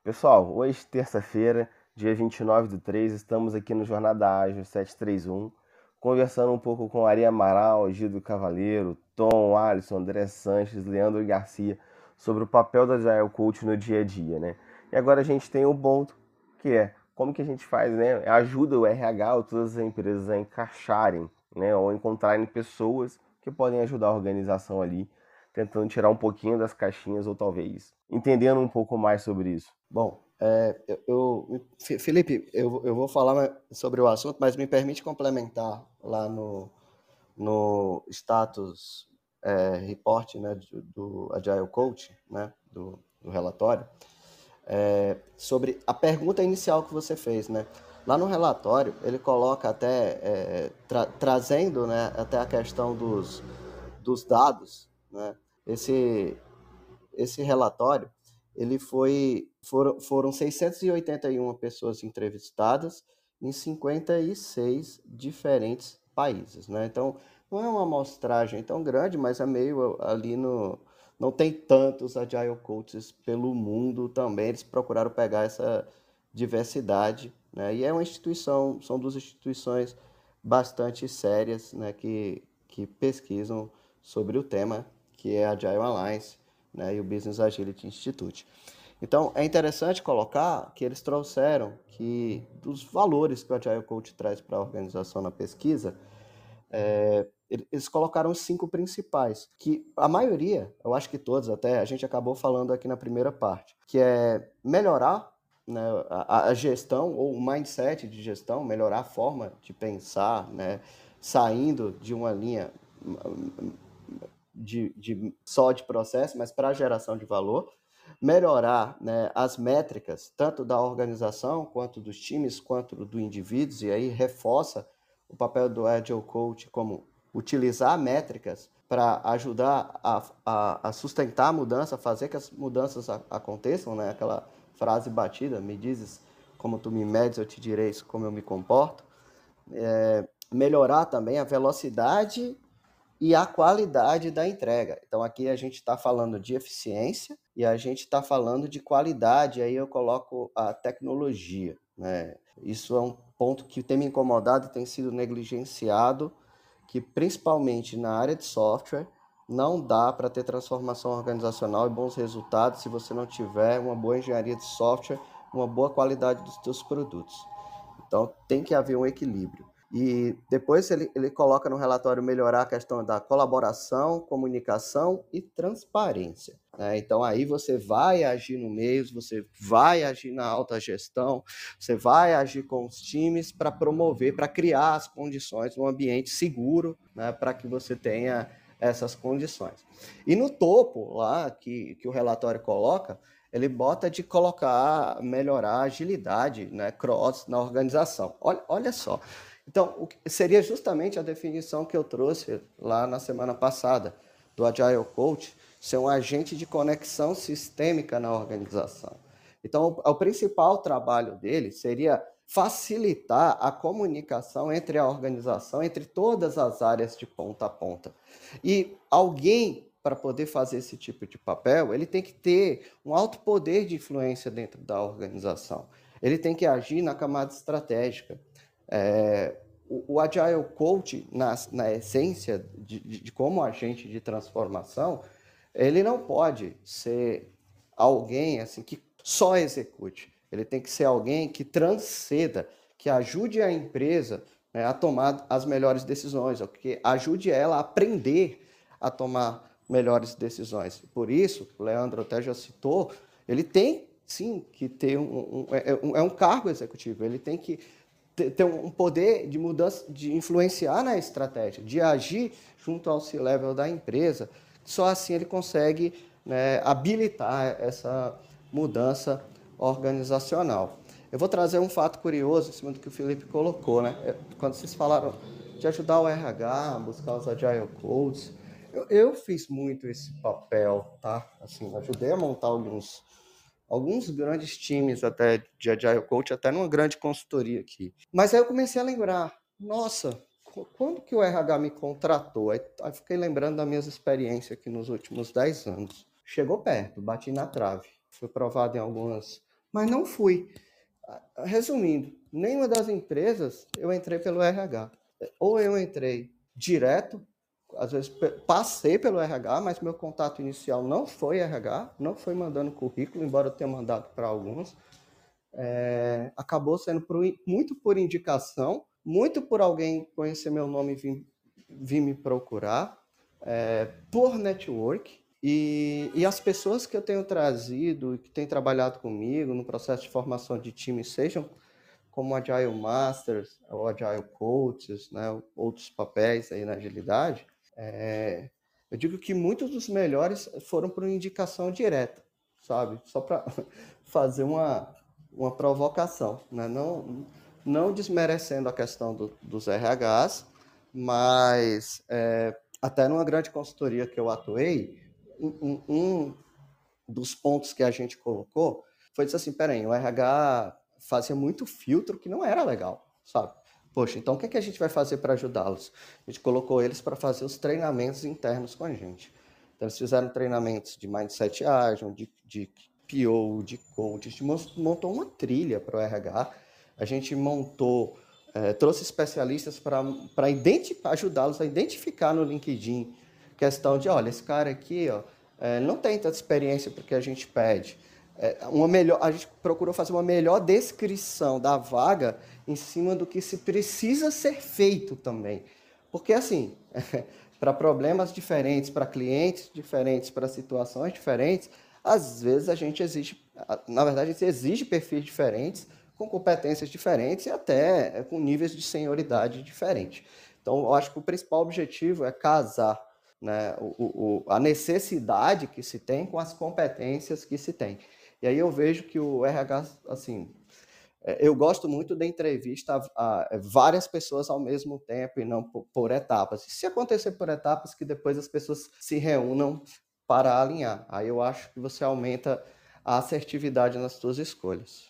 Pessoal, hoje, terça-feira, dia 29 do 3, estamos aqui no Jornada Ágil 731, conversando um pouco com Ari Amaral, Gildo Cavaleiro, Tom, Alisson, André Sanches, Leandro Garcia, sobre o papel do Agile Coach no dia a dia, né? E agora a gente tem o ponto que é como que a gente faz, né? Ajuda o RH ou todas as empresas a encaixarem, né? Ou encontrarem pessoas que podem ajudar a organização ali, tentando tirar um pouquinho das caixinhas ou talvez entendendo um pouco mais sobre isso. Bom, é, eu, eu, Felipe, eu, eu vou falar sobre o assunto, mas me permite complementar lá no, no status é, report né, do, Agile Coach, né, do, do relatório é, sobre a pergunta inicial que você fez, né? Lá no relatório, ele coloca até, é, tra trazendo né, até a questão dos, dos dados, né? Esse, esse relatório, ele foi, foram, foram 681 pessoas entrevistadas em 56 diferentes países, né? Então, não é uma amostragem tão grande, mas é meio ali no, não tem tantos agile coaches pelo mundo também. Eles procuraram pegar essa diversidade, né? E é uma instituição, são duas instituições bastante sérias, né? Que, que pesquisam sobre o tema, que é a Agile Alliance, né? E o Business Agility Institute. Então, é interessante colocar que eles trouxeram que dos valores que o Agile Coach traz para a organização na pesquisa, é, eles colocaram cinco principais, que a maioria, eu acho que todos até, a gente acabou falando aqui na primeira parte, que é melhorar né, a, a, gestão ou o mindset de gestão, melhorar a forma de pensar, né, saindo de uma linha de, de só de processo, mas para geração de valor, melhorar né, as métricas, tanto da organização, quanto dos times, quanto do indivíduo, e aí reforça o papel do Agile Coach como utilizar métricas para ajudar a, a, a, sustentar a mudança, fazer que as mudanças a, aconteçam, né? Aquela frase batida, me dizes como tu me medes, eu te direi como eu me comporto. É, melhorar também a velocidade e a qualidade da entrega. Então aqui a gente está falando de eficiência e a gente está falando de qualidade. Aí eu coloco a tecnologia. Né? Isso é um ponto que tem me incomodado tem sido negligenciado que principalmente na área de software não dá para ter transformação organizacional e bons resultados se você não tiver uma boa engenharia de software, uma boa qualidade dos seus produtos. Então tem que haver um equilíbrio. E depois ele, ele coloca no relatório melhorar a questão da colaboração, comunicação e transparência. Né? Então aí você vai agir no meio, você vai agir na alta gestão, você vai agir com os times para promover, para criar as condições, um ambiente seguro né, para que você tenha essas condições. E no topo lá que, que o relatório coloca, ele bota de colocar, melhorar a agilidade, né, cross na organização. Olha, olha só, então, seria justamente a definição que eu trouxe lá na semana passada, do Agile Coach, ser um agente de conexão sistêmica na organização. Então, o, o principal trabalho dele seria facilitar a comunicação entre a organização, entre todas as áreas de ponta a ponta. E alguém, para poder fazer esse tipo de papel, ele tem que ter um alto poder de influência dentro da organização. Ele tem que agir na camada estratégica. É, o, o, Agile Coach, na, na essência de, de, de, como agente de transformação, ele não pode ser alguém assim que só execute. Ele tem que ser alguém que transceda, que ajude a empresa né, a tomar as melhores decisões, que ajude ela a aprender a tomar melhores decisões. Por isso, o Leandro até já citou, ele tem sim que ter um, um, é, um, é um cargo executivo, ele tem que ter um poder de mudança, de influenciar na estratégia, de agir junto ao C-level da empresa. Só assim ele consegue né, habilitar essa mudança organizacional. Eu vou trazer um fato curioso em cima do que o Felipe colocou, né? É, quando vocês falaram de ajudar o RH, buscar os agile codes, eu, eu fiz muito esse papel, tá? Assim, ajudei a montar alguns alguns grandes times até de Agile Coach, até numa grande consultoria aqui. Mas aí eu comecei a lembrar, nossa, quando que o RH me contratou? Aí, aí fiquei lembrando das minhas experiências aqui nos últimos 10 anos. Chegou perto, bati na trave. Fui provado em algumas, mas não fui. Resumindo, nenhuma das empresas eu entrei pelo RH. Ou eu entrei direto, às vezes passei pelo RH, mas meu contato inicial não foi RH, não foi mandando currículo, embora eu tenha mandado para alguns. É, acabou sendo por, muito por indicação, muito por alguém conhecer meu nome e vir, vir me procurar, é, por network. E, e, as pessoas que eu tenho trazido e que têm trabalhado comigo no processo de formação de time, sejam como Agile Masters ou Agile Coaches, né, outros papéis aí na agilidade, é, eu digo que muitos dos melhores foram por indicação direta, sabe? Só para fazer uma, uma provocação, né? não, não desmerecendo a questão do, dos RHs, mas é, até numa grande consultoria que eu atuei, um, um, dos pontos que a gente colocou foi dizer assim, peraí, o RH fazia muito filtro que não era legal, sabe? Poxa, então o que, é que a gente vai fazer para ajudá-los? A gente colocou eles para fazer os treinamentos internos com a gente. Então, eles fizeram treinamentos de Mindset Agile, de, de PO, de coach, a gente montou uma trilha para o RH, a gente montou, é, trouxe especialistas para ajudá-los a identificar no LinkedIn questão de, olha, esse cara aqui ó, é, não tem tanta experiência porque a gente pede. É, uma melhor, a gente procurou fazer uma melhor descrição da vaga em cima do que se precisa ser feito também. Porque, assim, para problemas diferentes, para clientes diferentes, para situações diferentes, às vezes a gente exige, na verdade, a gente exige perfis diferentes, com competências diferentes e até com níveis de senioridade diferentes. Então, eu acho que o principal objetivo é casar né, o, o, a necessidade que se tem com as competências que se tem. E aí eu vejo que o RH, assim, é, eu gosto muito da entrevista a, várias pessoas ao mesmo tempo e não por, etapas. E se acontecer por etapas, que depois as pessoas se reúnam para alinhar. Aí eu acho que você aumenta a assertividade nas suas escolhas.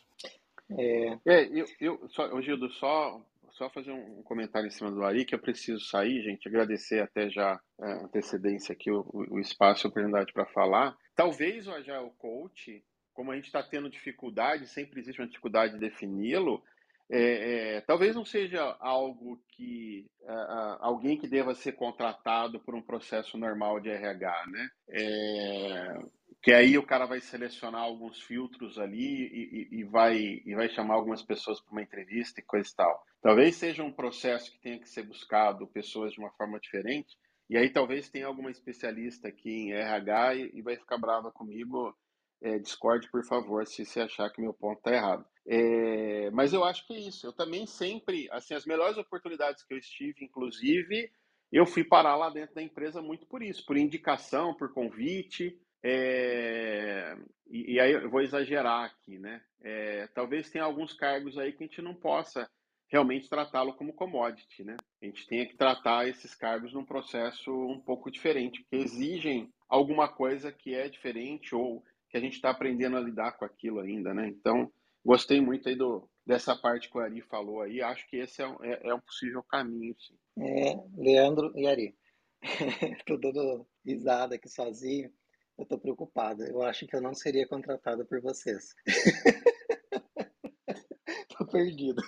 É, é eu, eu só, Gildo, só só fazer um comentário em cima do Ari, que eu preciso sair, gente, agradecer até já a é, antecedência aqui, o, o espaço e a oportunidade para falar. Talvez o Agile Coach, como a gente está tendo dificuldade, sempre existe uma dificuldade de defini-lo, é, é, talvez não seja algo que é, alguém que deva ser contratado por um processo normal de RH, né? É, que aí o cara vai selecionar alguns filtros ali e, e, e vai, e vai chamar algumas pessoas para uma entrevista e coisa e tal. Talvez seja um processo que tenha que ser buscado pessoas de uma forma diferente, e aí talvez tenha alguma especialista aqui em RH e, e vai ficar brava comigo. É, discorde, por favor, se você achar que meu ponto está errado. É, mas eu acho que é isso. Eu também sempre, assim, as melhores oportunidades que eu estive, inclusive, eu fui parar lá dentro da empresa muito por isso, por indicação, por convite. É, e, e, aí eu vou exagerar aqui, né? É, talvez tenha alguns cargos aí que a gente não possa realmente tratá-lo como commodity, né? A gente tenha que tratar esses cargos num processo um pouco diferente, porque exigem alguma coisa que é diferente ou que a gente está aprendendo a lidar com aquilo ainda, né? Então, gostei muito aí do, dessa parte que o Ari falou aí, acho que esse é, é, é um possível caminho, sim. É, Leandro e Ari, estou dando risada aqui sozinho, eu tô preocupada. Eu acho que eu não seria contratada por vocês. tô perdido.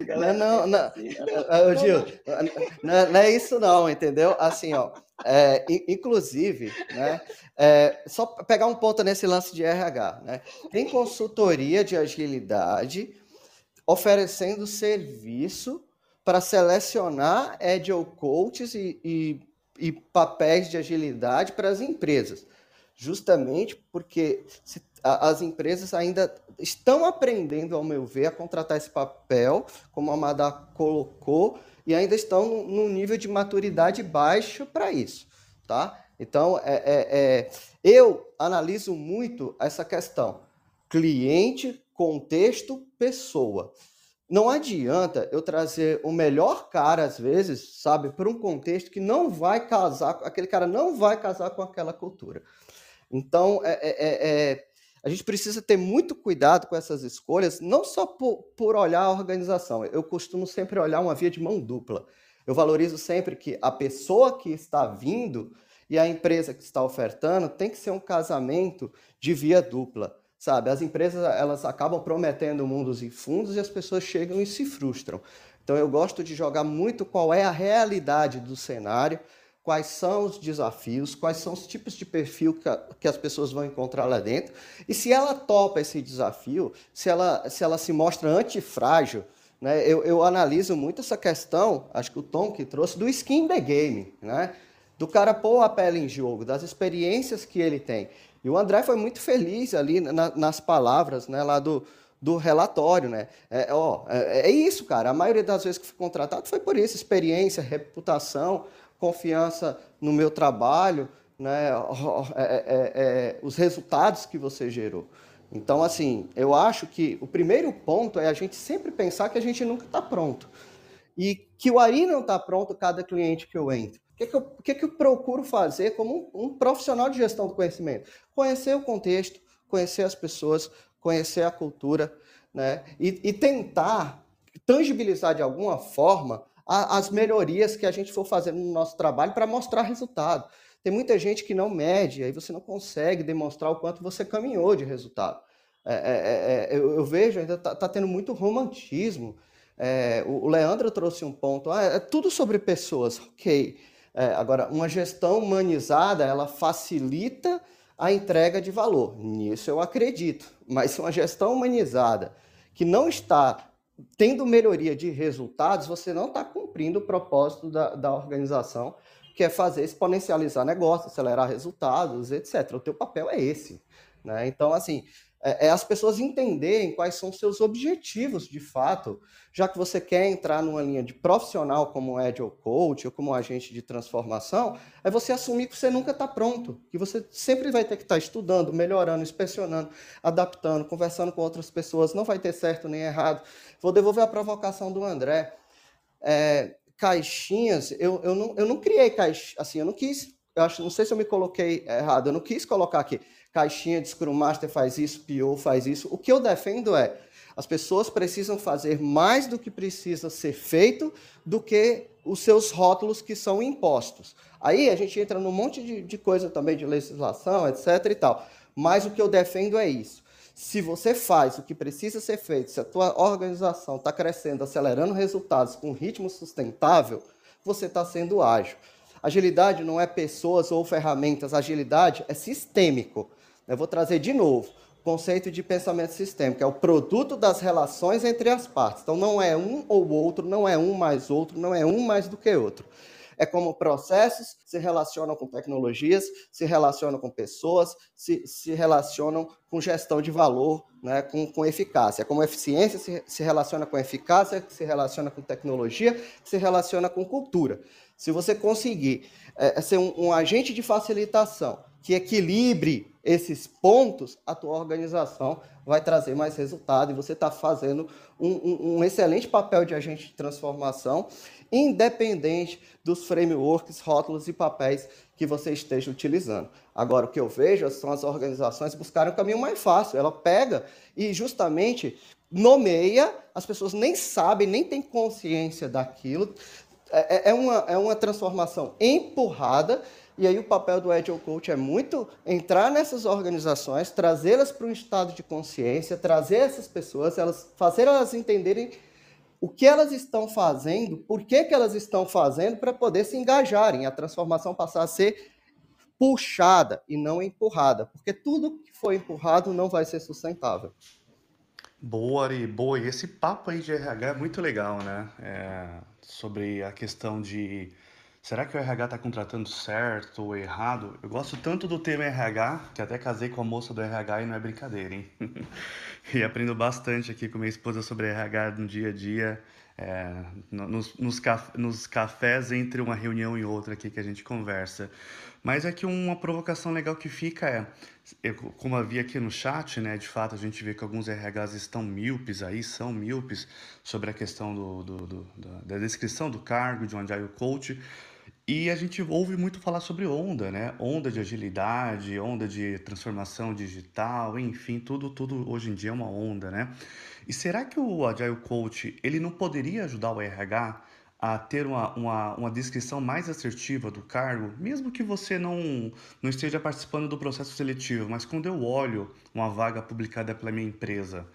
Galera, não, não, não, assim, Gil, não, não, é isso não, entendeu? Assim, ó, é, inclusive, né, é, só pegar um ponto nesse lance de RH, né, tem consultoria de agilidade oferecendo serviço para selecionar agile coaches e, e e papéis de agilidade para as empresas, justamente porque se, a, as empresas ainda estão aprendendo, ao meu ver, a contratar esse papel, como a Madá colocou, e ainda estão num nível de maturidade baixo para isso, tá? Então, é, é, é, eu analiso muito essa questão: cliente, contexto, pessoa. Não adianta eu trazer o melhor cara, às vezes, sabe, para um contexto que não vai casar, aquele cara não vai casar com aquela cultura. Então, é, é, é, é, a gente precisa ter muito cuidado com essas escolhas, não só por, por olhar a organização. Eu costumo sempre olhar uma via de mão dupla. Eu valorizo sempre que a pessoa que está vindo e a empresa que está ofertando tem que ser um casamento de via dupla, sabe? As empresas elas acabam prometendo mundos e fundos e as pessoas chegam e se frustram. Então eu gosto de jogar muito qual é a realidade do cenário, quais são os desafios, quais são os tipos de perfil que, a, que, as pessoas vão encontrar lá dentro. E se ela topa esse desafio, se ela se, ela se mostra antifrágil, né, eu, eu analiso muito essa questão, acho que o Tom que trouxe, do skin the game, né? do cara pôr a pele em jogo, das experiências que ele tem. E o André foi muito feliz ali na, nas palavras né, lá do, do relatório, né? É, ó, é, é, isso, cara. A maioria das vezes que fui contratado foi por isso: experiência, reputação, confiança no meu trabalho, né? É, é, é, os resultados que você gerou. Então, assim, eu acho que o primeiro ponto é a gente sempre pensar que a gente nunca está pronto. E que o Ari não está pronto cada cliente que eu entro. O que, que, eu, que, que eu procuro fazer como um, um profissional de gestão do conhecimento? Conhecer o contexto, conhecer as pessoas, conhecer a cultura, né? E, e tentar tangibilizar de alguma forma a, as melhorias que a gente for fazendo no nosso trabalho para mostrar resultado. Tem muita gente que não mede, aí você não consegue demonstrar o quanto você caminhou de resultado. É, é, é, é eu, eu, vejo ainda está tá tendo muito romantismo. É, o, o Leandro trouxe um ponto, ah, é tudo sobre pessoas, ok. É, agora, uma gestão humanizada, ela facilita a entrega de valor. Nisso eu acredito. Mas uma gestão humanizada que não está tendo melhoria de resultados, você não está cumprindo o propósito da, da organização, que é fazer exponencializar negócio, acelerar resultados, etc. O teu papel é esse. Né? Então, assim, é, é, as pessoas entenderem quais são seus objetivos de fato, já que você quer entrar numa linha de profissional como Agile Coach ou como agente de transformação, é você assumir que você nunca está pronto, que você sempre vai ter que estar tá estudando, melhorando, inspecionando, adaptando, conversando com outras pessoas, não vai ter certo nem errado. Vou devolver a provocação do André. É, caixinhas, eu, eu, não, eu não criei caixinhas, assim, eu não quis, eu acho, não sei se eu me coloquei errado, eu não quis colocar aqui caixinha de Scrum Master faz isso, PO faz isso. O que eu defendo é as pessoas precisam fazer mais do que precisa ser feito do que os seus rótulos que são impostos. Aí a gente entra num monte de, de coisa também de legislação, etc. e tal. Mas o que eu defendo é isso. Se você faz o que precisa ser feito, se a tua organização está crescendo, acelerando resultados com ritmo sustentável, você está sendo ágil. Agilidade não é pessoas ou ferramentas, agilidade é sistêmico. Eu vou trazer de novo o conceito de pensamento sistêmico, é o produto das relações entre as partes. Então, não é um ou outro, não é um mais outro, não é um mais do que outro. É como processos se relacionam com tecnologias, se relacionam com pessoas, se, se relacionam com gestão de valor, né, com, com eficácia. É como eficiência se, se relaciona com eficácia, se relaciona com tecnologia, se relaciona com cultura. Se você conseguir é, ser um, um agente de facilitação que equilibre esses pontos, a tua organização vai trazer mais resultado e você está fazendo um, um, um, excelente papel de agente de transformação, independente dos frameworks, rótulos e papéis que você esteja utilizando. Agora, o que eu vejo são as organizações buscarem um caminho mais fácil. Ela pega e justamente nomeia, as pessoas nem sabem, nem têm consciência daquilo. É, é, é uma, é uma transformação empurrada e aí o papel do Agile Coach é muito entrar nessas organizações, trazê-las para um estado de consciência, trazer essas pessoas, elas fazer elas entenderem o que elas estão fazendo, por que, que elas estão fazendo, para poder se engajarem, a transformação passar a ser puxada e não empurrada, porque tudo que for empurrado não vai ser sustentável. Boa, Ari, boa. E esse papo aí de RH é muito legal, né? É, sobre a questão de Será que o RH está contratando certo ou errado? Eu gosto tanto do tema RH, que até casei com a moça do RH e não é brincadeira, hein? e aprendo bastante aqui com minha esposa sobre RH no dia a dia, é, nos, nos, nos cafés entre uma reunião e outra aqui que a gente conversa. Mas é que uma provocação legal que fica é, eu, como havia aqui no chat, né, de fato a gente vê que alguns RHs estão míopes aí, são míopes sobre a questão do, do, do da descrição do cargo de um Agile Coach, E a gente ouve muito falar sobre onda, né? Onda de agilidade, onda de transformação digital, enfim, tudo, tudo hoje em dia é uma onda, né? E será que o Agile Coach, ele não poderia ajudar o RH a ter uma, uma, uma descrição mais assertiva do cargo, mesmo que você não, não esteja participando do processo seletivo, mas quando eu olho uma vaga publicada pela minha empresa,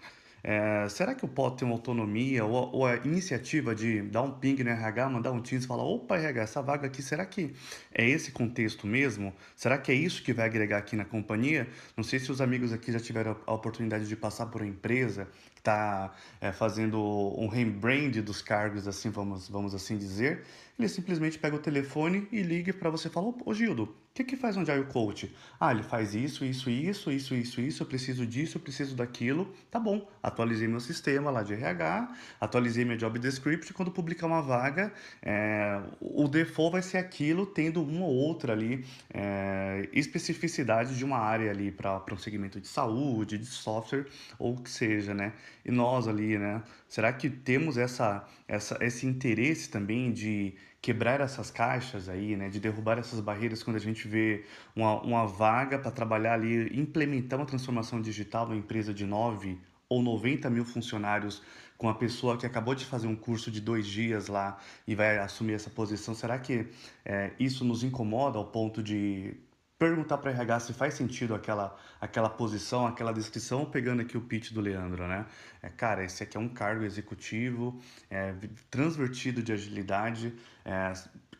é, será que eu posso ter uma autonomia ou, ou, a iniciativa de dar um ping no RH, mandar um Teams e falar: opa, RH, essa vaga aqui, será que é esse contexto mesmo? Será que é isso que vai agregar aqui na companhia? Não sei se os amigos aqui já tiveram a oportunidade de passar por uma empresa que está é, fazendo um rebrand dos cargos, assim, vamos, vamos assim dizer. Ele simplesmente pega o telefone e liga para você e fala: Ô Gildo, o que, que faz um Agile Coach? Ah, ele faz isso, isso, isso, isso, isso, isso, eu preciso disso, eu preciso daquilo. Tá bom, atualizei meu sistema lá de RH, atualizei minha job description. Quando publicar uma vaga, é, o default vai ser aquilo, tendo uma ou outra ali, é, especificidade de uma área ali para um segmento de saúde, de software, ou o que seja, né? E nós ali, né? Será que temos essa, essa, esse interesse também de quebrar essas caixas aí, né, de derrubar essas barreiras quando a gente vê uma, uma vaga para trabalhar ali, implementar uma transformação digital numa empresa de 9 ou 90 mil funcionários com a pessoa que acabou de fazer um curso de dois dias lá e vai assumir essa posição, será que é, isso nos incomoda ao ponto de perguntar para RH se faz sentido aquela, aquela posição, aquela descrição, pegando aqui o pitch do Leandro, né? É, cara, esse aqui é um cargo executivo, é, transvertido de agilidade, é,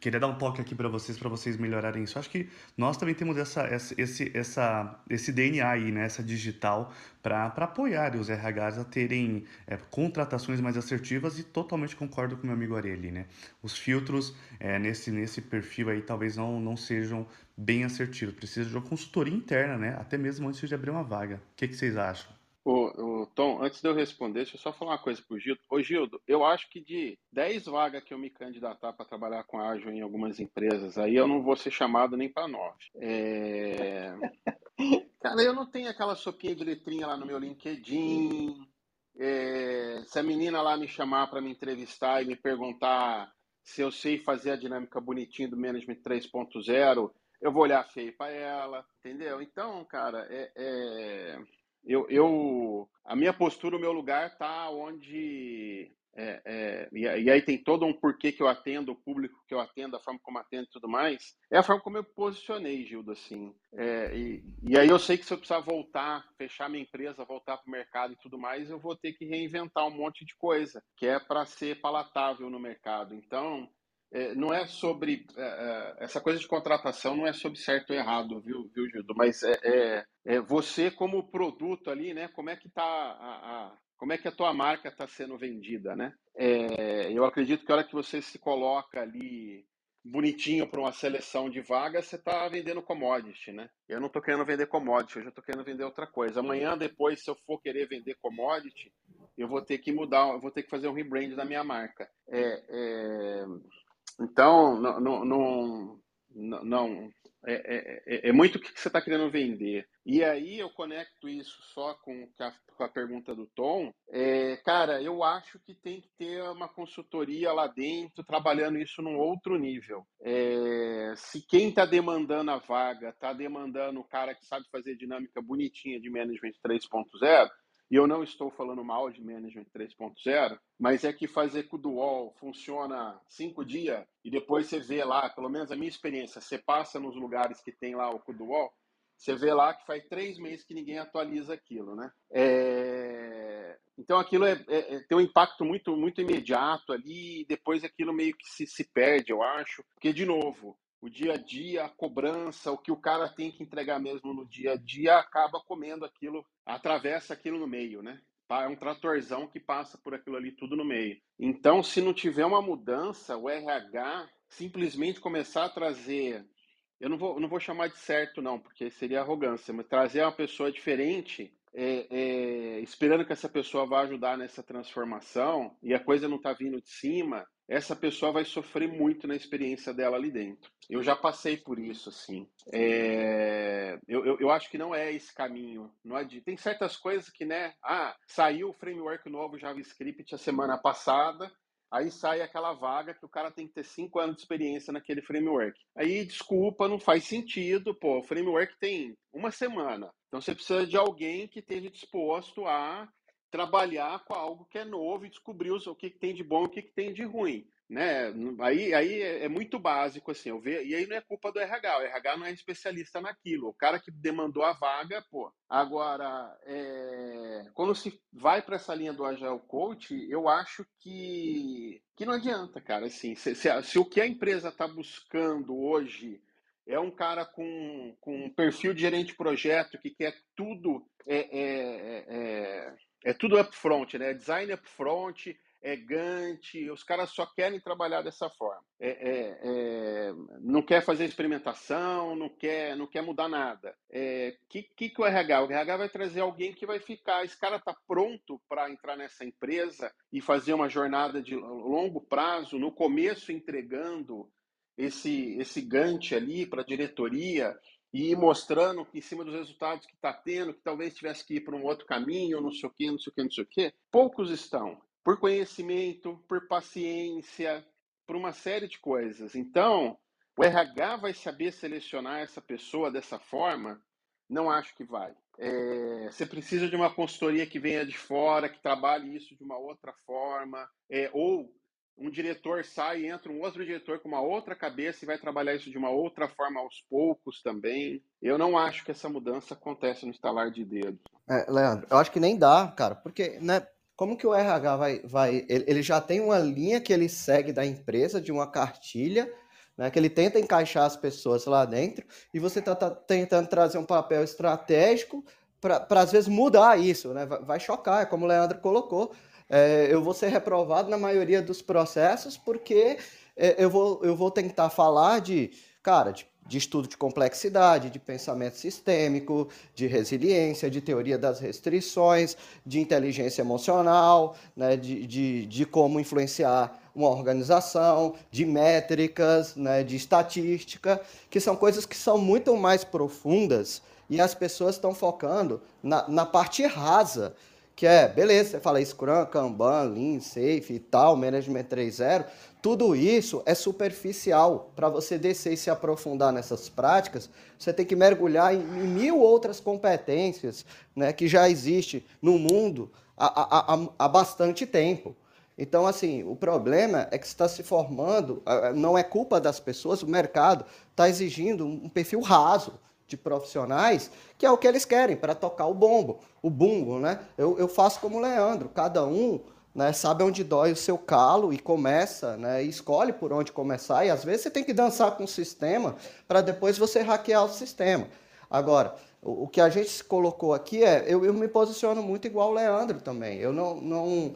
queria dar um toque aqui para vocês, para vocês melhorarem isso. Acho que nós também temos essa, esse, essa, esse DNA aí, né? essa digital, para apoiar os RHs a terem é, contratações mais assertivas e totalmente concordo com meu amigo Areli. Né? Os filtros é, nesse, nesse perfil aí talvez não, não sejam bem assertivos. Precisa de uma consultoria interna, né? até mesmo antes de abrir uma vaga. O que, que vocês acham? Ô, Tom, antes de eu responder, deixa eu só falar uma coisa pro Gildo. Ô, Gildo, eu acho que de 10 vagas que eu me candidatar para trabalhar com ágil em algumas empresas, aí eu não vou ser chamado nem para 9. É... Cara, eu não tenho aquela sopinha de letrinha lá no meu LinkedIn. É... Se a menina lá me chamar para me entrevistar e me perguntar se eu sei fazer a dinâmica bonitinha do Management 3.0, eu vou olhar feio para ela, entendeu? Então, cara, é... é eu, eu, a minha postura, o meu lugar está onde. É, é, e, aí tem todo um porquê que eu atendo, o público que eu atendo, a forma como atendo e tudo mais. É a forma como eu posicionei, Gildo, assim. É, e, e, aí eu sei que se eu precisar voltar, fechar minha empresa, voltar para o mercado e tudo mais, eu vou ter que reinventar um monte de coisa, que é para ser palatável no mercado. Então, não é sobre é, é, essa coisa de contratação não é sobre certo ou errado, viu, viu Gildo? Mas é, é, é você como produto ali, né? Como é que tá a, a como é que a tua marca está sendo vendida, né? É, eu acredito que a hora que você se coloca ali bonitinho para uma seleção de vagas, você está vendendo commodity, né? Eu não estou querendo vender commodity, eu já estou querendo vender outra coisa. Amanhã, depois, se eu for querer vender commodity, eu vou ter que mudar, eu vou ter que fazer um rebrand da minha marca. É, é, então, não, não, não, não é, é, é, é, muito o que você está querendo vender. E aí eu conecto isso só com a, com a pergunta do Tom. É, cara, eu acho que tem que ter uma consultoria lá dentro trabalhando isso num outro nível. É, se quem está demandando a vaga está demandando o cara que sabe fazer dinâmica bonitinha de management 3.0, e eu não estou falando mal de Management 3.0, mas é que fazer com o Dual funciona cinco dias e depois você vê lá, pelo menos a minha experiência, você passa nos lugares que tem lá o Dual, você vê lá que faz três meses que ninguém atualiza aquilo, né? É... Então aquilo é, é, é, tem um impacto muito, muito imediato ali, e depois aquilo meio que se, se perde, eu acho. Porque, de novo, o dia a dia, a cobrança, o que o cara tem que entregar mesmo no dia a dia, acaba comendo aquilo, atravessa aquilo no meio, né? É um tratorzão que passa por aquilo ali tudo no meio. Então, se não tiver uma mudança, o RH simplesmente começar a trazer. Eu não vou, não vou chamar de certo, não, porque seria arrogância, mas trazer uma pessoa diferente é, é, esperando que essa pessoa vá ajudar nessa transformação e a coisa não está vindo de cima, essa pessoa vai sofrer muito na experiência dela ali dentro. Eu já passei por isso, assim. É... Eu, eu, eu, acho que não é esse caminho. Não. Tem certas coisas que, né? Ah, saiu o framework novo JavaScript a semana passada, Aí sai aquela vaga que o cara tem que ter cinco anos de experiência naquele framework. Aí, desculpa, não faz sentido, pô, o framework tem uma semana. Então você precisa de alguém que esteja disposto a trabalhar com algo que é novo e descobrir o que, tem de bom e o que, tem de ruim né? Aí, aí é, é muito básico, assim, eu vejo, e aí não é culpa do RH, o RH não é especialista naquilo, o cara que demandou a vaga, pô. Agora, é, quando se vai para essa linha do Agile Coach, eu acho que, que não adianta, cara, assim, se, se, se o que a empresa está buscando hoje é um cara com, com um perfil de gerente de projeto que quer tudo é, é, é, é, é tudo upfront, né? Design upfront, é Gantt, os caras só querem trabalhar dessa forma. É, é, é, não quer fazer experimentação, não quer, não quer mudar nada. O é, que, que, que o RH? O RH vai trazer alguém que vai ficar. Esse cara está pronto para entrar nessa empresa e fazer uma jornada de longo prazo, no começo entregando esse, esse Gantt ali para a diretoria e mostrando que em cima dos resultados que está tendo, que talvez tivesse que ir para um outro caminho, não sei o quê, não sei o quê, não sei o quê. Poucos estão por conhecimento, por paciência, por uma série de coisas. Então, o RH vai saber selecionar essa pessoa dessa forma? Não acho que vai. É, você precisa de uma consultoria que venha de fora, que trabalhe isso de uma outra forma, é, ou um diretor sai e entra um outro diretor com uma outra cabeça e vai trabalhar isso de uma outra forma aos poucos também. Eu não acho que essa mudança acontece no estalar de dedos. É, Leandro, eu acho que nem dá, cara, porque né, como que o RH vai, vai ele, ele, já tem uma linha que ele segue da empresa, de uma cartilha, né, que ele tenta encaixar as pessoas lá dentro, e você está tá tentando trazer um papel estratégico para, às vezes, mudar isso, né? Vai, vai chocar, é como o Leandro colocou. É, eu vou ser reprovado na maioria dos processos porque é, eu, vou, eu vou tentar falar de, cara, de de estudo de complexidade, de pensamento sistêmico, de resiliência, de teoria das restrições, de inteligência emocional, né, de, de, de como influenciar uma organização, de métricas, né, de estatística, que são coisas que são muito mais profundas e as pessoas estão focando na, na parte rasa, que é, beleza, você fala Scrum, Kanban, Lean, Safe e tal, Management 3.0, tudo isso é superficial. Para você descer e se aprofundar nessas práticas, você tem que mergulhar em, em mil outras competências né, que já existem no mundo há, há, há bastante tempo. Então, assim, o problema é que está se formando, não é culpa das pessoas, o mercado está exigindo um perfil raso de profissionais, que é o que eles querem para tocar o bombo, o bumbo, né? Eu, eu faço como o Leandro, cada um né, sabe onde dói o seu calo e começa, né, e escolhe por onde começar. E às vezes você tem que dançar com o sistema para depois você hackear o sistema. Agora, o, o, que a gente colocou aqui é, eu, eu me posiciono muito igual o Leandro também. Eu não, não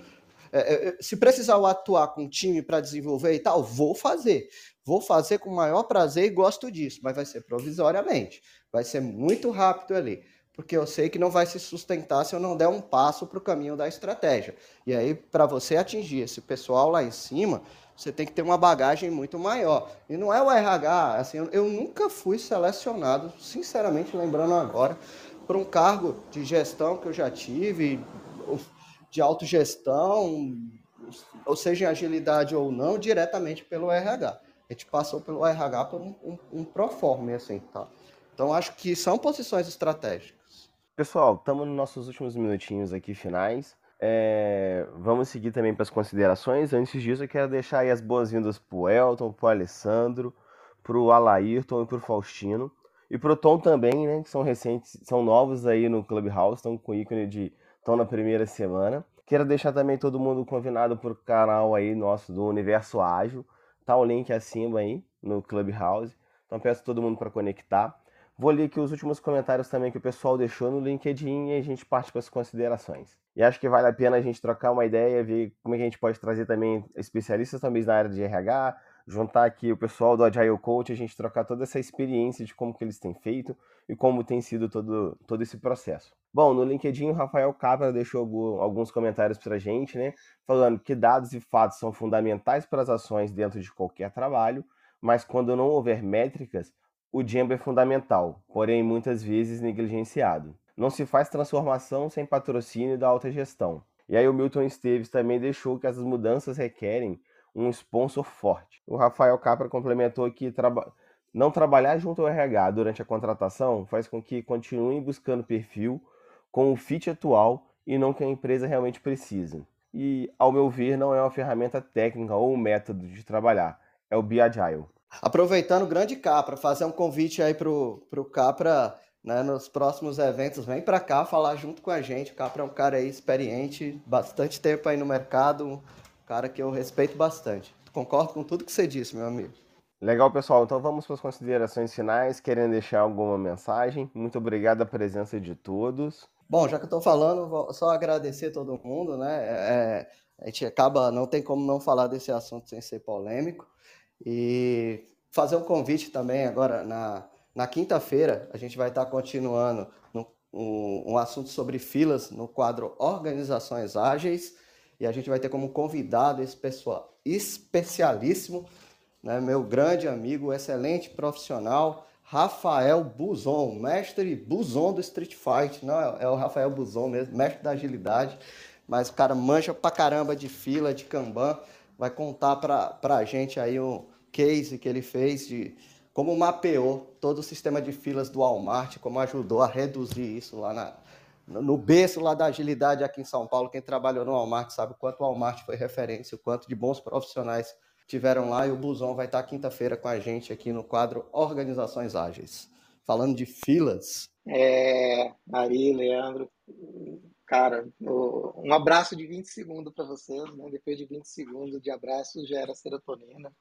é, é, se precisar atuar com um time para desenvolver e tal, vou fazer. Vou fazer com o maior prazer e gosto disso, mas vai ser provisoriamente. Vai ser muito rápido ali porque eu sei que não vai se sustentar se eu não der um passo para o caminho da estratégia. E aí, para você atingir esse pessoal lá em cima, você tem que ter uma bagagem muito maior. E não é o RH, assim, eu, nunca fui selecionado, sinceramente, lembrando agora, para um cargo de gestão que eu já tive, de autogestão, ou seja, em agilidade ou não, diretamente pelo RH. A gente passou pelo RH por um, um, um proforme, assim, tá? Então, acho que são posições estratégicas. Pessoal, estamos nos nossos últimos minutinhos aqui finais. É, vamos seguir também para as considerações. Antes disso, eu quero deixar as boas-vindas para o Elton, para o Alessandro, para o Alairton e para o Faustino. E para o Tom também, né? Que são recentes, são novos aí no Clubhouse, estão com ícone de estão na primeira semana. Quero deixar também todo mundo convidado para o canal aí nosso do Universo Ágil. Tá o link acima aí no Clubhouse. Então peço todo mundo para conectar. Vou ler aqui os últimos comentários também que o pessoal deixou no LinkedIn e a gente parte para as considerações. E acho que vale a pena a gente trocar uma ideia, ver como é que a gente pode trazer também especialistas também na área de RH, juntar aqui o pessoal do Agile Coach, a gente trocar toda essa experiência de como que eles têm feito e como tem sido todo, todo esse processo. Bom, no LinkedIn o Rafael Cabra deixou alguns comentários para a gente, né, falando que dados e fatos são fundamentais para as ações dentro de qualquer trabalho, mas quando não houver métricas, o Django é fundamental, porém muitas vezes negligenciado. Não se faz transformação sem patrocínio da alta gestão. E aí o Milton Esteves também deixou que essas mudanças requerem um sponsor forte. O Rafael Capra complementou que traba... não trabalhar junto ao RH durante a contratação faz com que continuem buscando perfil com o fit atual e não que a empresa realmente precisa. E, ao meu ver, não é uma ferramenta técnica ou um método de trabalhar, é o Agile. Aproveitando o grande Capra, fazer um convite aí para o Capra né, nos próximos eventos, vem para cá falar junto com a gente. O Capra é um cara aí experiente, bastante tempo aí no mercado, um cara que eu respeito bastante. Concordo com tudo que você disse, meu amigo. Legal, pessoal. Então vamos para as considerações finais. Querendo deixar alguma mensagem? Muito obrigado a presença de todos. Bom, já que eu estou falando, vou só agradecer todo mundo, né? É, a gente acaba, não tem como não falar desse assunto sem ser polêmico. E fazer um convite também agora na, na quinta-feira, a gente vai estar continuando no, um, um assunto sobre filas no quadro Organizações Ágeis. E a gente vai ter como convidado esse pessoal especialíssimo, né, meu grande amigo, excelente profissional, Rafael Buzon, mestre Buzon do Street Fight. Não, é, é o Rafael Buzon mesmo, mestre da agilidade. Mas o cara mancha pra caramba de fila, de Kanban. Vai contar pra, pra gente aí um case que ele fez de como mapeou todo o sistema de filas do Walmart, como ajudou a reduzir isso lá na, no berço lá da agilidade aqui em São Paulo. Quem trabalhou no Walmart sabe o quanto o Walmart foi referência, o quanto de bons profissionais tiveram lá. E o Busão vai estar quinta-feira com a gente aqui no quadro Organizações Ágeis, falando de filas. É, Ari, Leandro, cara, um abraço de 20 segundos para vocês, né? Depois de 20 segundos de abraço gera serotonina.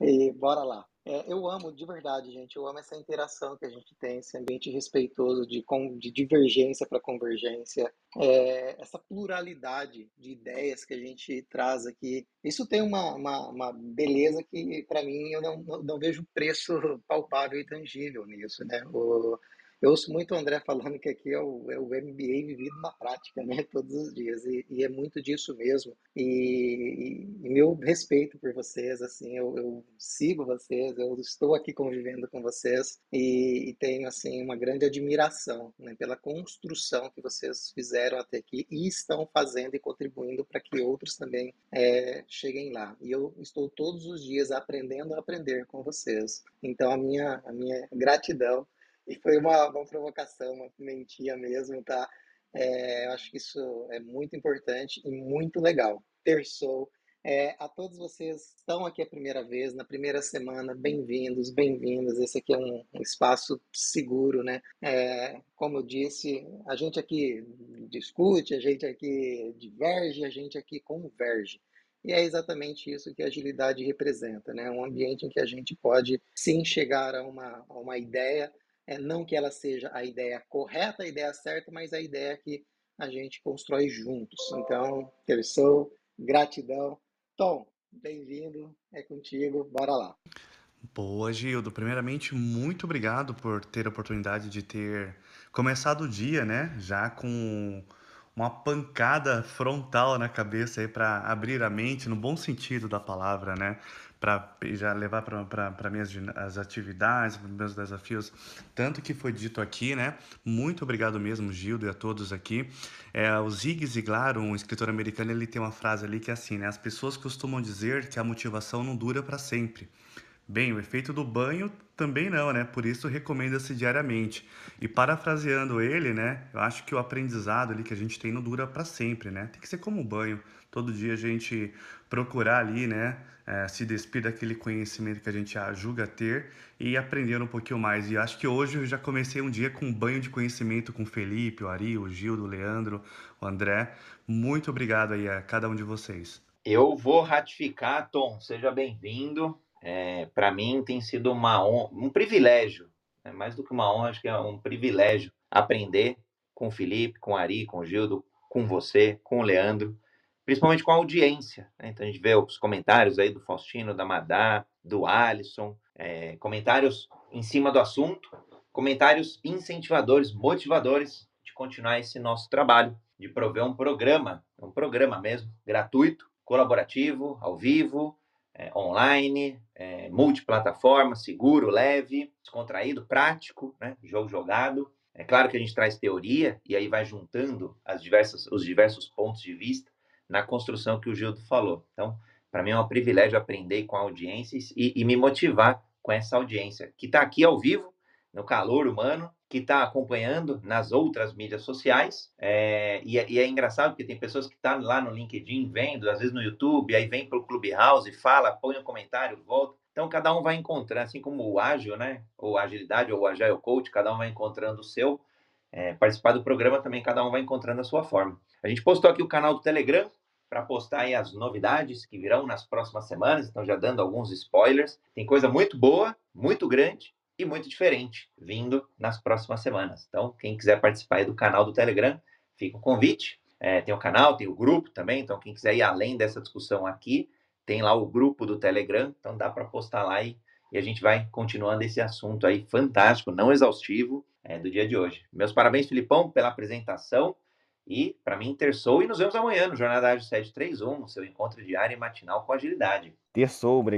E bora lá. É, eu amo, de verdade, gente, eu amo essa interação que a gente tem, esse ambiente respeitoso de, de divergência para convergência, é, essa pluralidade de ideias que a gente traz aqui. Isso tem uma, uma, uma beleza que, para mim, eu não, não vejo preço palpável e tangível nisso, né? O, eu ouço muito o André falando que aqui é o, é o MBA vivido na prática, né? Todos os dias. E, e é muito disso mesmo. E, e, meu respeito por vocês, assim, eu, eu, sigo vocês, eu estou aqui convivendo com vocês e, e tenho, assim, uma grande admiração né, pela construção que vocês fizeram até aqui e estão fazendo e contribuindo para que outros também é, cheguem lá. E eu estou todos os dias aprendendo a aprender com vocês. Então, a minha, a minha gratidão e foi uma, uma provocação, uma pimentinha mesmo, tá? É, eu acho que isso é muito importante e muito legal. Terçou. É, a todos vocês que estão aqui a primeira vez, na primeira semana, bem-vindos, bem-vindas. Esse aqui é um, um espaço seguro, né? É, como eu disse, a gente aqui discute, a gente aqui diverge, a gente aqui converge. E é exatamente isso que a agilidade representa, né? Um ambiente em que a gente pode sim chegar a uma, a uma ideia é, não que ela seja a ideia correta, a ideia certa, mas a ideia que a gente constrói juntos. Então, terçou, gratidão. Tom, bem-vindo, é contigo, bora lá. Boa, Gildo. Primeiramente, muito obrigado por ter a oportunidade de ter começado o dia, né? Já com uma pancada frontal na cabeça aí para abrir a mente, no bom sentido da palavra, né? para já levar para minhas as atividades, meus desafios, tanto que foi dito aqui, né? Muito obrigado mesmo, Gildo, e a todos aqui. É, o Zig Ziglar, um escritor americano, ele tem uma frase ali que é assim, né? As pessoas costumam dizer que a motivação não dura para sempre. Bem, o efeito do banho também não, né? Por isso recomenda-se diariamente. E parafraseando ele, né? Eu acho que o aprendizado ali que a gente tem não dura para sempre, né? Tem que ser como um banho. Todo dia a gente procurar ali, né? É, se despir daquele conhecimento que a gente julga ter e aprender um pouquinho mais. E acho que hoje eu já comecei um dia com um banho de conhecimento com o Felipe, o Ari, o Gildo, o Leandro, o André. Muito obrigado aí a cada um de vocês. Eu vou ratificar, Tom. Seja bem-vindo é, para mim tem sido uma um privilégio, né? mais do que uma honra, acho que é um privilégio aprender com o Felipe, com o Ari, com o Gildo, com você, com o Leandro, principalmente com a audiência. Né? Então a gente vê os comentários aí do Faustino, da Madá, do Alisson, é, comentários em cima do assunto, comentários incentivadores, motivadores de continuar esse nosso trabalho, de prover um programa, um programa mesmo, gratuito, colaborativo, ao vivo, é, online, é, multiplataforma, seguro, leve, descontraído, prático, né? jogo jogado. É claro que a gente traz teoria e aí vai juntando as diversas, os diversos pontos de vista na construção que o Gildo falou. Então, Para mim é um privilégio aprender com a audiência e, e me motivar com essa audiência que está aqui ao vivo, no calor humano, que está acompanhando nas outras mídias sociais. É, e, é, e, é, engraçado porque tem pessoas que estão tá lá no LinkedIn vendo, às vezes no YouTube, aí vem para o Clubhouse, fala, põe um comentário, volta. Então, cada um vai encontrando, assim como o ágil, né? Ou agilidade, ou agile coach, cada um vai encontrando o seu. É, participar do programa também, cada um vai encontrando a sua forma. A gente postou aqui o canal do Telegram para postar aí as novidades que virão nas próximas semanas, então já dando alguns spoilers. Tem coisa muito boa, muito grande e muito diferente vindo nas próximas semanas. Então, quem quiser participar do canal do Telegram, fica o convite. É, tem o canal, tem o grupo também, então quem quiser ir além dessa discussão aqui, tem lá o grupo do Telegram, então dá para postar lá e, e, a gente vai continuando esse assunto aí fantástico, não exaustivo, é, do dia de hoje. Meus parabéns, Filipão, pela apresentação e, para mim, terçou e nos vemos amanhã no Jornada Ágil 731, seu encontro diário e matinal com agilidade. Terçou, obrigado.